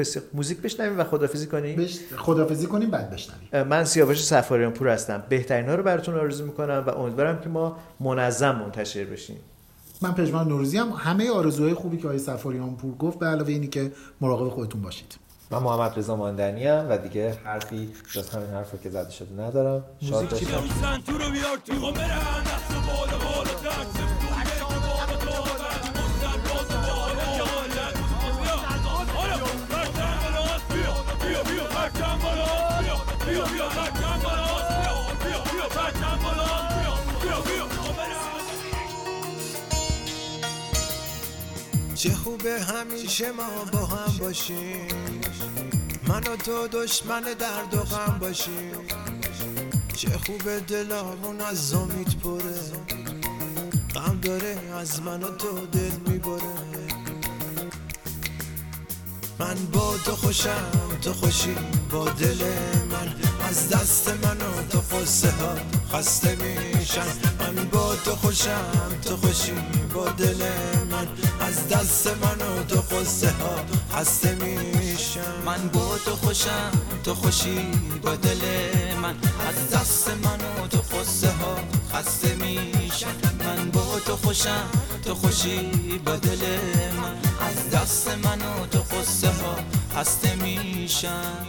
پس موزیک بشنویم و خدافزی کنیم؟ بش خدافزی کنیم بعد بشنویم. من سیاوش سفاریان پور هستم. بهترین ها رو براتون آرزو می‌کنم و امیدوارم که ما منظم منتشر بشیم. من پژمان نوروزی هم. همه آرزوهای خوبی که آقای سفاریان پور گفت به علاوه اینی که مراقب خودتون باشید. من محمد رضا ماندنی و دیگه حرفی جز همین حرف رو که زده شده ندارم. شاد موزیک چی؟ رو بیار چه خوبه همیشه ما با هم باشیم؟ من و تو دشمن درد و غم باشیم. چه خوبه دلامون از امید پره. غم داره از من و تو دل می‌بره. من با تو خوشم تو خوشی با دل من. از دست من و تو قصه ها خسته میشن من با تو خوشم تو خوشی با دل من. از دست من و تو قصه ها خسته میشن من با تو خوشم تو خوشی با دل من. از دست من و تو قصه ها خسته میشم. من با تو خوشم. تو خوشی با دل من. از دست من و تو قصه ها خسته میشم.